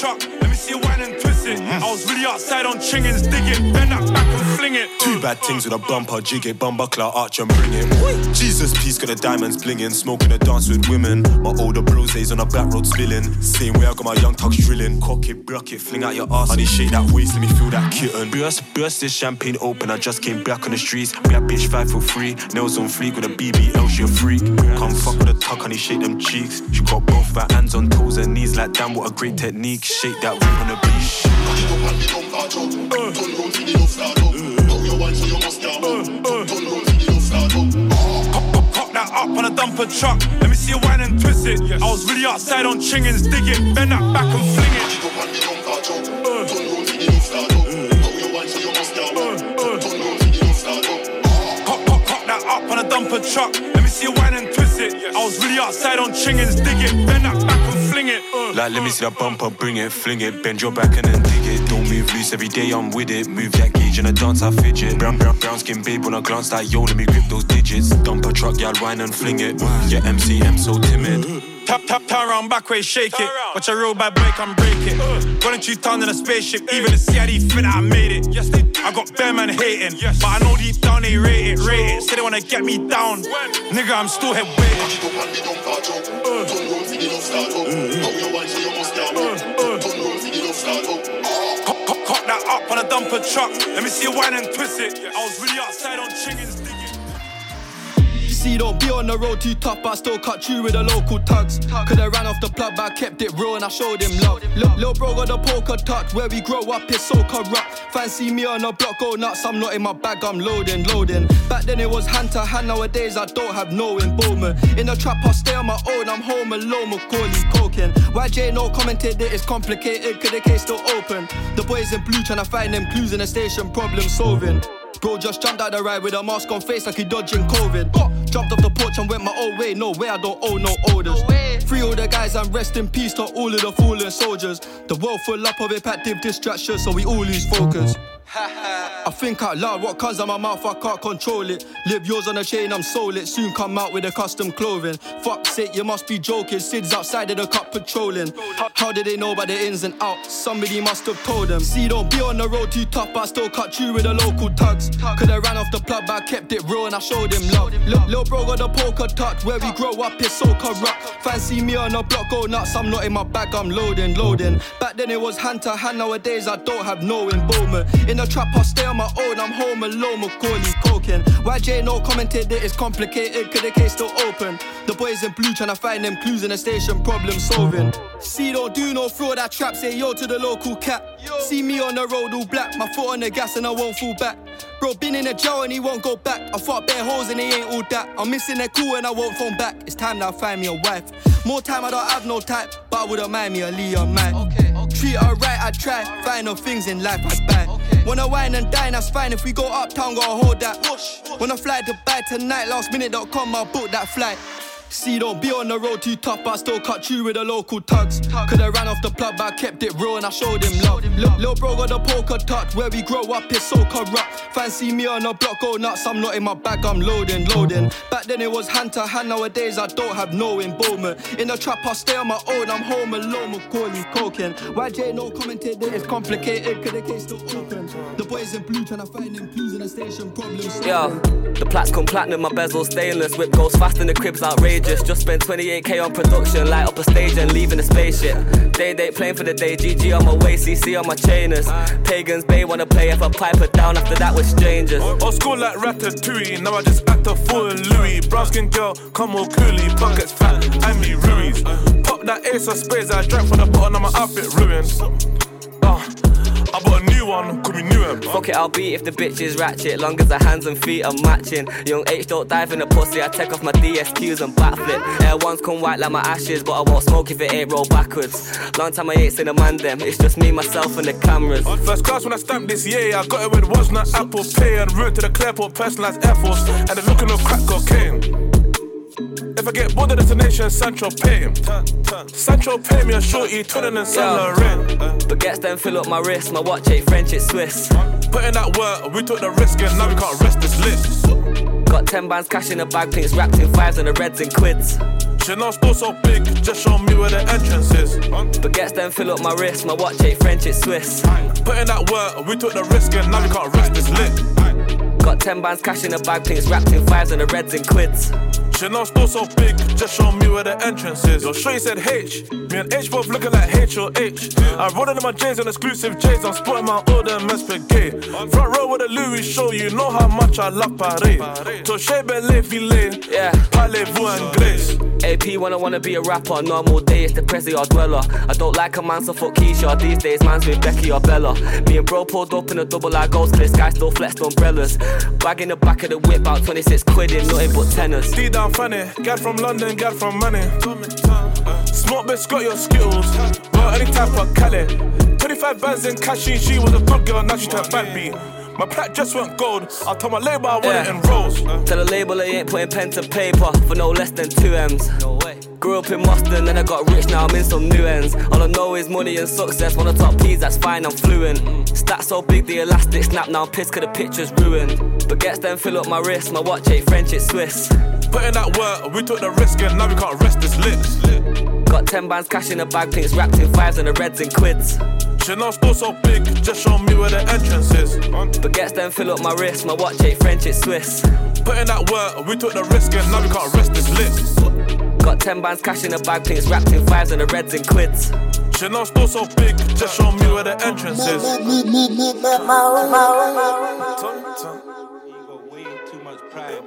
Truck. Let me see you whine and twist it. I was really outside on chingins, dig it, bend that back it. Two bad things with a bumper, jig it, bumper, clout, arch and bring it. Jesus, peace, got the diamonds blinging, smoking a dance with women. My older bros days on a back road spilling. Same way I got my young tucks drilling. Cock it, block it, fling out your ass. Honey, shake that waist, let me feel that kitten. Burst, burst this champagne open. I just came back on the streets. Grab bitch five for free. Nails on fleek with a BBL, she a freak. Come fuck with a tuck, honey, shake them cheeks. She got both her hands on toes and knees like damn, what a great technique. Shake that weight on the beach. Uh, uh. Cock that? Up on a dumper truck. Let me see you whine and twist it. I was really outside on chingins, dig it, bend that back and fling it. Cock, cock, cock that up on a dumper truck. Let me see you whine and twist it. I was really outside on chingins, dig it, bend that back and fling it. Uh. Like, let me see that bumper, bring it, fling it, bend your back and then dig it. Don't move loose every day, I'm with it. Move that gauge in a dance, I fidget. Brown, brown, brown skin babe when I glance like yo, let me grip those digits. Dump a truck, y'all whine and fling it. Yeah, MCM so timid. Tap, tap, turn around, back way, shake it. Watch a real bad boy come break it. Running two tons in a spaceship, even the CID fit I made it. Yes, they I got bear man hating, but I know deep down they rate it, rate it. Say they wanna get me down. Nigga, I'm still head waiting. Cock, cock, cock that up on a dumper truck. Let me see you whine and twist it. I was really outside on chickens. See, don't be on the road too tough, but I still cut through with the local tugs. Coulda ran off the plug, but I kept it real and I showed him love. Little bro got the poker touch, where we grow up is so corrupt. Fancy me on a block, go nuts, I'm not in my bag, I'm loading, loading. Back then it was hand to hand, nowadays I don't have no involvement. In the trap, I stay on my own, I'm home alone, Macaulay Culkin. YJ no commented it's complicated, could the case still open? The boys in blue trying to find them clues in the station, problem solving. Bro just jumped out the ride with a mask on face like he dodging COVID. Jumped off the porch and went my own way. No way, I don't owe no orders. Free all the guys and rest in peace to all of the fallen soldiers. The world full up of impactive distractions, so we all lose focus. I think out loud what comes out my mouth, I can't control it. Live yours on a chain, I'm sold it. Soon come out with a custom clothing. Fuck's sake, you must be joking. Sid's outside of the cup patrolling. How did they know about the ins and outs? Somebody must have told them. See, don't be on the road too tough, I still cut through with the local tugs. Coulda ran off the plug, but I kept it real and I showed him love. Look, little bro got the poker touch. Where we grow up is so corrupt. Fancy me on a block, go nuts. I'm not in my bag, I'm loading, loading. Back then it was hand to hand, nowadays I don't have no involvement. In trap, I stay on my own, I'm home alone, Macaulay Culkin. YJ no commented that it's complicated, could the case still open? The boys in blue trying to find them clues in the station, problem solving. See, don't do no fraud, that trap, say yo to the local cat. See me on the road all black, my foot on the gas and I won't fall back. Bro, been in a jail and he won't go back. I fought bare holes and he ain't all that. I'm missing their cool and I won't phone back. It's time that I find me a wife. More time, I don't have no type, but I wouldn't mind me a Leon man. Treat her right, I try. Find no things in life I buy. Wanna wine and dine, that's fine. If we go uptown, gotta hold that. Wanna fly Dubai tonight, lastminute.com, I'll book that flight. See, don't be on the road too tough, but I still cut you with the local tugs. Coulda ran off the plug, but I kept it real and I showed him love. Little bro got the poker touch, where we grow up is so corrupt. Fancy me on a block, go nuts, I'm not in my bag, I'm loading, loading. Back then it was hand to hand, nowadays I don't have no involvement. In the trap, I stay on my own, I'm home alone, Macaulay Culkin. YJ no commented that it's complicated, could the case still open? The boys in blue trying to find them clues in the station, problem solving. Yo, the plaques come platinum, my bezel stainless. Whip goes fast and the crib's outrageous. Just spent 28k on production, light up a stage and leaving the spaceship. Day date playing for the day, GG on my waist, CC on my chainers. Pagans, Bay wanna play if I pipe it down after that with strangers. Old school like Ratatouille, now I just act a fool Louis. Brown skin girl, come all coolie, buckets fat, I me Ruiz. Pop that ace of spades, I drank from the bottom of my outfit ruined. I bought a new one, could be new M. Fuck it, I'll beat if the bitch is ratchet. Long as the hands and feet are matching. Young H don't dive in the pussy. I take off my DSQs and backflip. Air ones come white like my ashes, but I won't smoke if it ain't roll backwards. Long time I ain't seen a man them. It's just me, myself, and the cameras. First class when I stamped this year, I got it with was not Apple Pay and route to the Clearport personalized Air Force and the looking of crack cocaine. If I get bored of destination, Sancho pay him. Sancho pay me a shorty, twinning and Saint Laurent. Baguettes then fill up my wrist. My watch ain't French, it's Swiss. Put in that work, we took the risk and now we can't rest this list. Got 10 bands cash in the bag, pinks wrapped in fives and the reds and quids. Chanel store so big, just show me where the entrance is. Baguettes then fill up my wrist. My watch ain't French, it's Swiss. Put in that work, we took the risk and now we can't rest this lit. Got 10 bands cash in a bag, pinks wrapped in fives and the reds in quids. Chanel store so big, just show me where the entrance is. Your sure said H, me and H both looking like H or H. I rolled in my J's on exclusive J's, I'm sporting my order and spaghetti. Front row with a Louis show, you know how much I love Paris. Touché belle filet, yeah. parlez-vous anglais. AP when I wanna be a rapper, normal day it's Prezi or dweller. I don't like a man, so fuck Keisha. These days, man's with Becky or Bella. Me and bro pulled up in a double ghost, cause this guy still flexed umbrellas. Bag in the back of the whip, about 26 quid in nothing but tenors. D down funny, gal from London, gal from money. Smoke bitch got your skills, well, any type of Cali. 25 bands in cash, she was a good girl, now she turned bad beat. My plat just went gold. I told my label I want it in rolls. Tell the label they ain't putting pen to paper for no less than two M's. No way. Grew up in Boston, then I got rich, now I'm in some new ends. All I know is money and success. One of the top P's, that's fine, I'm fluent. Stats so big, the elastic snap, now I'm pissed cause the picture's ruined. Baguettes then fill up my wrist, my watch ain't French, it's Swiss. Put in that work, we took the risk and now we can't rest this lit. Got 10 bands cash in a bag, pinks wrapped in fives and the reds in quids. Chanel store so big, just show me where the entrance is. Baguettes then fill up my wrist, my watch ain't French, it's Swiss. Put in that work, we took the risk and now we can't rest this lit. Got 10 bands cash in a bag, pinks wrapped in fives and the reds in quids. Chanel store so big, just show me where the entrance is.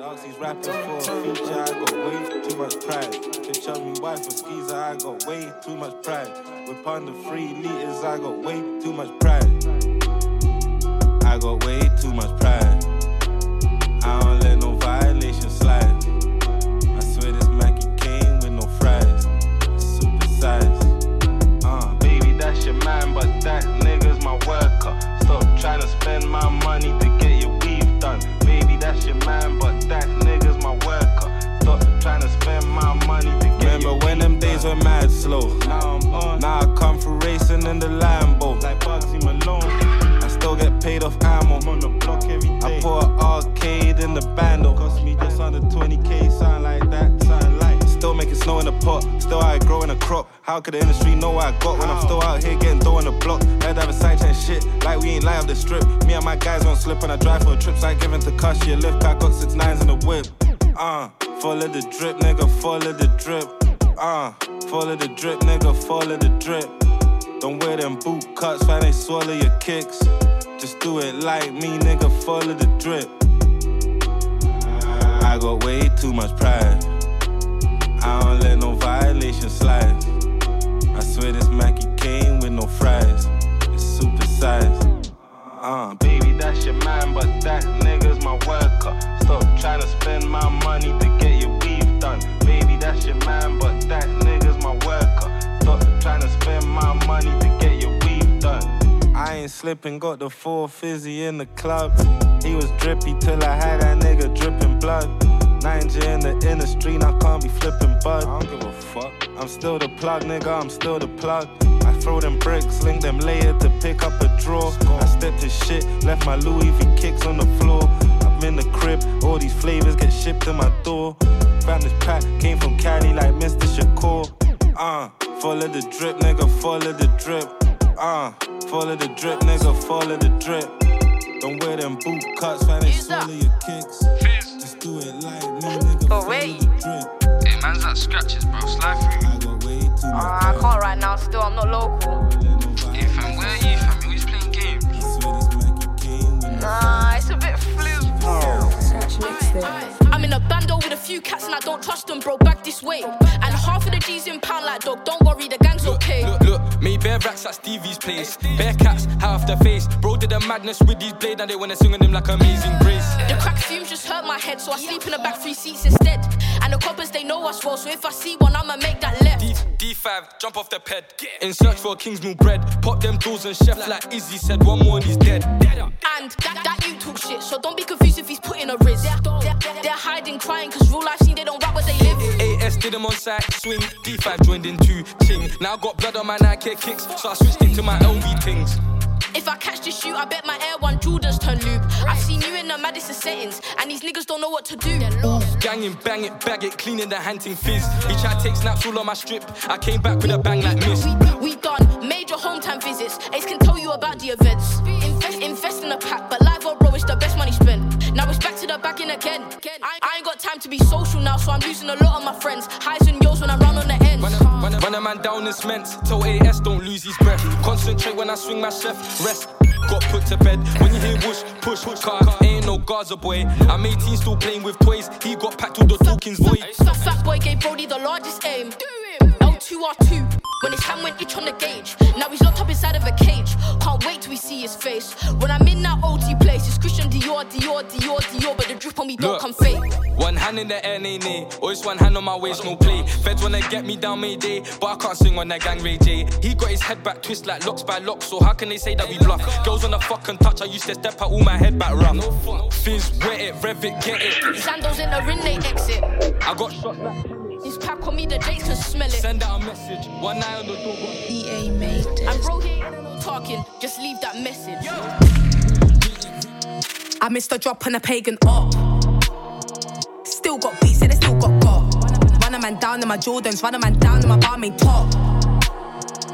Ask these rappers for a future, I got way too much pride. They tell me wife for skeezer, I got way too much pride. With under three liters, I got way too much pride. I got way too much pride. I don't let no violation slide. I swear this Mackie came with no fries. It's super size. Uh, baby, that's your man, but that nigga's my worker. Stop trying to spend my money that's your man, but that nigga's my worker. Stop trying to spend my money to get Remember when them days were mad slow? Now I'm on. Now I come for racing in the Lambo. Like Bugsy Malone. I still get paid off ammo. I'm on the block every day. I put an arcade in the bando. Snow in the pot, still out here growing a crop. How could the industry know what I got when I'm still out here getting dough on the block? Head have a side chain shit, like we ain't live the strip. Me and my guys won't slip when I drive for trips like giving to Cush. Yeah, lift, I got six nines in the whip. Uh, follow the drip, nigga, follow the drip. Uh, follow the drip, nigga, follow the drip. Don't wear them boot cuts, fam, they swallow your kicks. Just do it like me, nigga, follow the drip. I got way too much pride. I don't let no violation slide. I swear this Mackie came with no fries. It's super size. Uh, baby, that's your man, but that nigga's my worker. Stop trying to spend my money to get your weave done. Baby, that's your man, but that nigga's my worker. Stop trying to spend my money to get your weave done. I ain't slipping, got the four fizzy in the club. He was drippy till I had that nigga dripping blood. Ninja in the inner street, I can't be flipping bud. I don't give a fuck. I'm still the plug, nigga, I'm still the plug. I throw them bricks, link them later to pick up a draw. I stepped to shit, left my Louis V kicks on the floor. I'm in the crib, all these flavors get shipped to my door. Found this pack, came from Cali like Mr. Shakur. Uh, follow the drip, nigga, follow the drip. Uh, follow the drip, nigga, follow the drip. Don't wear them boot cuts, fam, they swallow your kicks. Just do it like me, nigga, Oh, follow wait. the drip. Hey, man's like scratches, bro. Slide through. I got way too much Uh, I can't right now, still, I'm not local. Hey, fam, where are you, fam? You always playing games. Nah, it's a bit flu. I'm in a bando with a few cats and I don't trust them, bro. Back this way. And half of the G's in pound like dog. Don't worry, the gang's okay. Look, look, me bare racks at Stevie's place. Bare cats, half the face. Bro did a madness with these blades and they wanna sing on him like amazing grace. The crack fumes just hurt my head, so I sleep in the back three seats instead. And the coppers they know us well, so if I see one, I'ma make that left. D, D5, jump off the ped. In search for a king's new bread. Pop them doors and chef like Izzy said, one more and he's dead. And that, that you talk shit, so don't be confused if he's putting a riz. They're, they're, hiding, crying, cause real life scene they don't rap what they live. AS did him on side swing. D5 joined in two ching. Now I got blood on my Nike kicks, so I switched into my LV things. If I catch this shoot, I bet my Air One Jordans turn loop. I've seen you in the Madison settings, and these niggas don't know what to do. Ganging, bang it, bag it, cleaning the hunting fizz. He tried to take snaps all on my strip. I came back with a bang like miss. We done major hometown visits. Ace can tell you about the events. Invest, invest in a pack, but live or bro, it's the best money spent. Now it's back to the back in again. I, I ain't got time to be social now, so I'm losing a lot of my friends. Highs and yours when I run on the ends. Run a, run, a, run a man down in cement. Tell AS don't lose his breath. Concentrate when I swing my chef. Rest. Got put to bed. When you hear whoosh, push, push, car. Ain't no Gaza boy. I'm 18 still playing with toys. He got packed with the Dawkins void. Fat, fat boy gave Brody the largest aim. L2R2. When his hand went itch on the gauge. Now he's locked up inside of a cage. Can't wait till we see his face. When I'm in that OT place, it's Christian Dior, Dior, Dior, Dior. But the drip on me don't come fake. One hand in the air, nay, nay. Always one hand on my waist, no play. Feds wanna get me down Mayday, but I can't sing on that gang Ray J. He got his head back twist like locks by locks, so how can they say that we bluff? Girls on the fucking touch, I used to step out all my head back rough. Fizz, wet it, rev it, get it. Sandals in the ring, they exit. I got shot This pack on me, the Jakes can smell it. Send out a message, one eye on the door. EA made it. And bro, he ain't no talking, just leave that message. Yo. I missed a drop on a pagan up. Still got beats, and I still got got. Run a man down in my Jordans, run a man down in my barmaid top.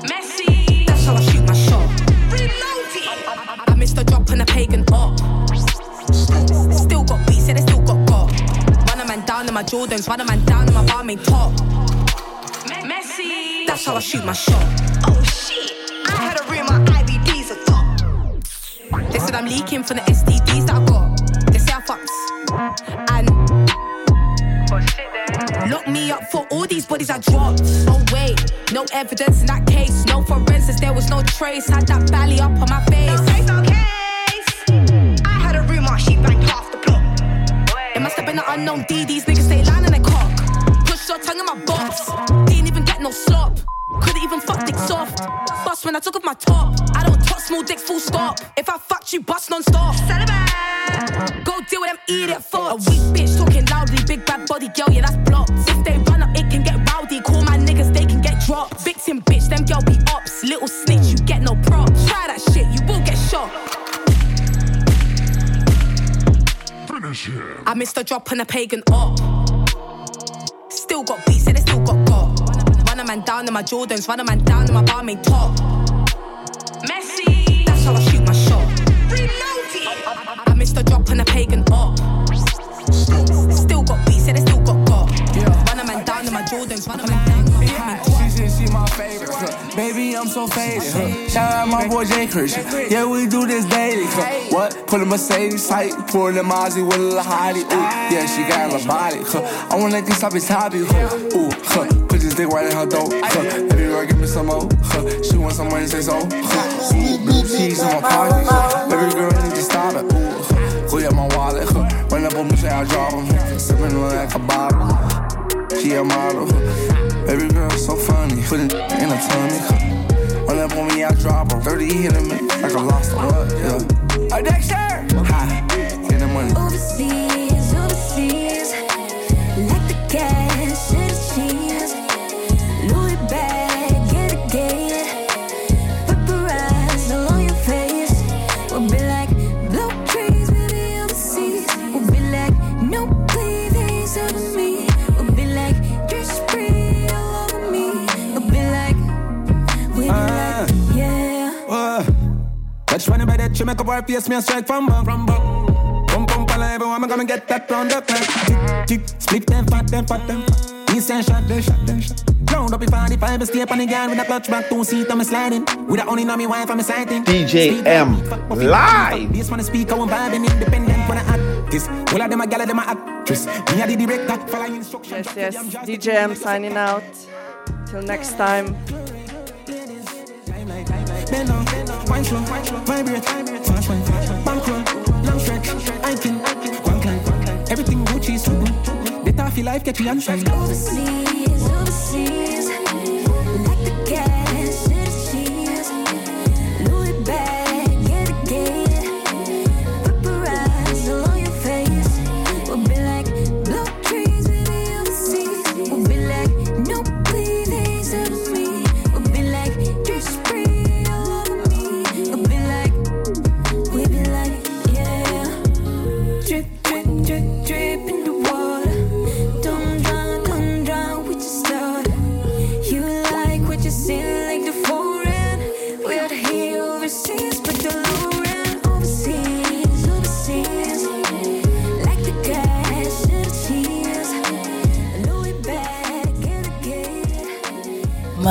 Messi, that's how I shoot my shot. I, I missed a drop on a pagan up. Still got beats, and I still got got. A man down in my Jordans, run a man down in my barmaid top. Messi, that's how I shoot my shot. Oh shit, I had a my IBDs are top. They said I'm leaking from the STDs that I got. They say I fucks. And oh, look me up for all these bodies I dropped. Oh wait, no evidence in that case. No forensics, there was no trace. Had that belly up on my face. No case, an unknown D. These niggas stay lying in their cock. Push your tongue in my box. Didn't even get no slop. Couldn't even fuck dick soft. Bust when I took off my top. I don't talk small dicks, full stop. If I fucked you, bust non stop. Go deal with them idiot fucks. A weak bitch talking loudly, big bad body girl, yeah, that's blocked. If they run up, it can get rowdy. Call my niggas, they can get dropped. Victim bitch, them girl be ops. Little snitch, you get no props. Try that shit, you will get shot. Finish him. I missed a drop on a pagan up. Still got beats, and I still got got. Run a man down in my Jordans, run a man down in my barmaid top. Messi, that's how I shoot my shot. I, I missed a drop on a pagan up. Still got beats, and I still got got. Run a man down in my Jordans, run a man down favorite. huh. Baby, I'm so faded. huh. Shout out my boy Jay Christian. Yeah, we do this daily. huh. What? Pull a Mercedes tight, pouring the Mozzie with a little hottie. Ooh, yeah, she got a body. Huh. I wanna let this up his hobby. Huh. Ooh, huh. Put this dick right in her throat. Huh. Baby girl, give me some more. Huh. She want some money, say so. Huh. Ooh, blue cheese in my pocket. Huh. Baby girl, need to stop it. Ooh, huh. Go get my wallet. Huh. Run up on me, say I drop him. Huh. Sipping like a bottle. She a model. Baby girl, so funny. Put it in her tummy. On me, I drop her. 30 hitting me like I lost a rut, yeah. A Dexter! Hi. Get the money. Overseas, Touch funny by that, you make up our face, me a strike from bum. From bum. Bum bum pala, everyone, I'm gonna get that round up. Tick, tick, split them fat, them fat, them fat. Me say shot, them shot, them shot. Round up in 45, and stay up on the ground with a clutch back, two seat, I'm sliding. With a only know me wife, I'm sighting. DJ M live. This one speak, I'm vibing independent when I act this. All of them a gal, them a actress. Me a the director, follow instructions. Yes, yes. DJ M signing out. Till next time. Bend down, wine slow, vibrate, fast wine, bank roll, long stretch, hiking, one climb, everything Gucci so good. The taffy life get you and shine. Overseas, overseas,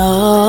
more.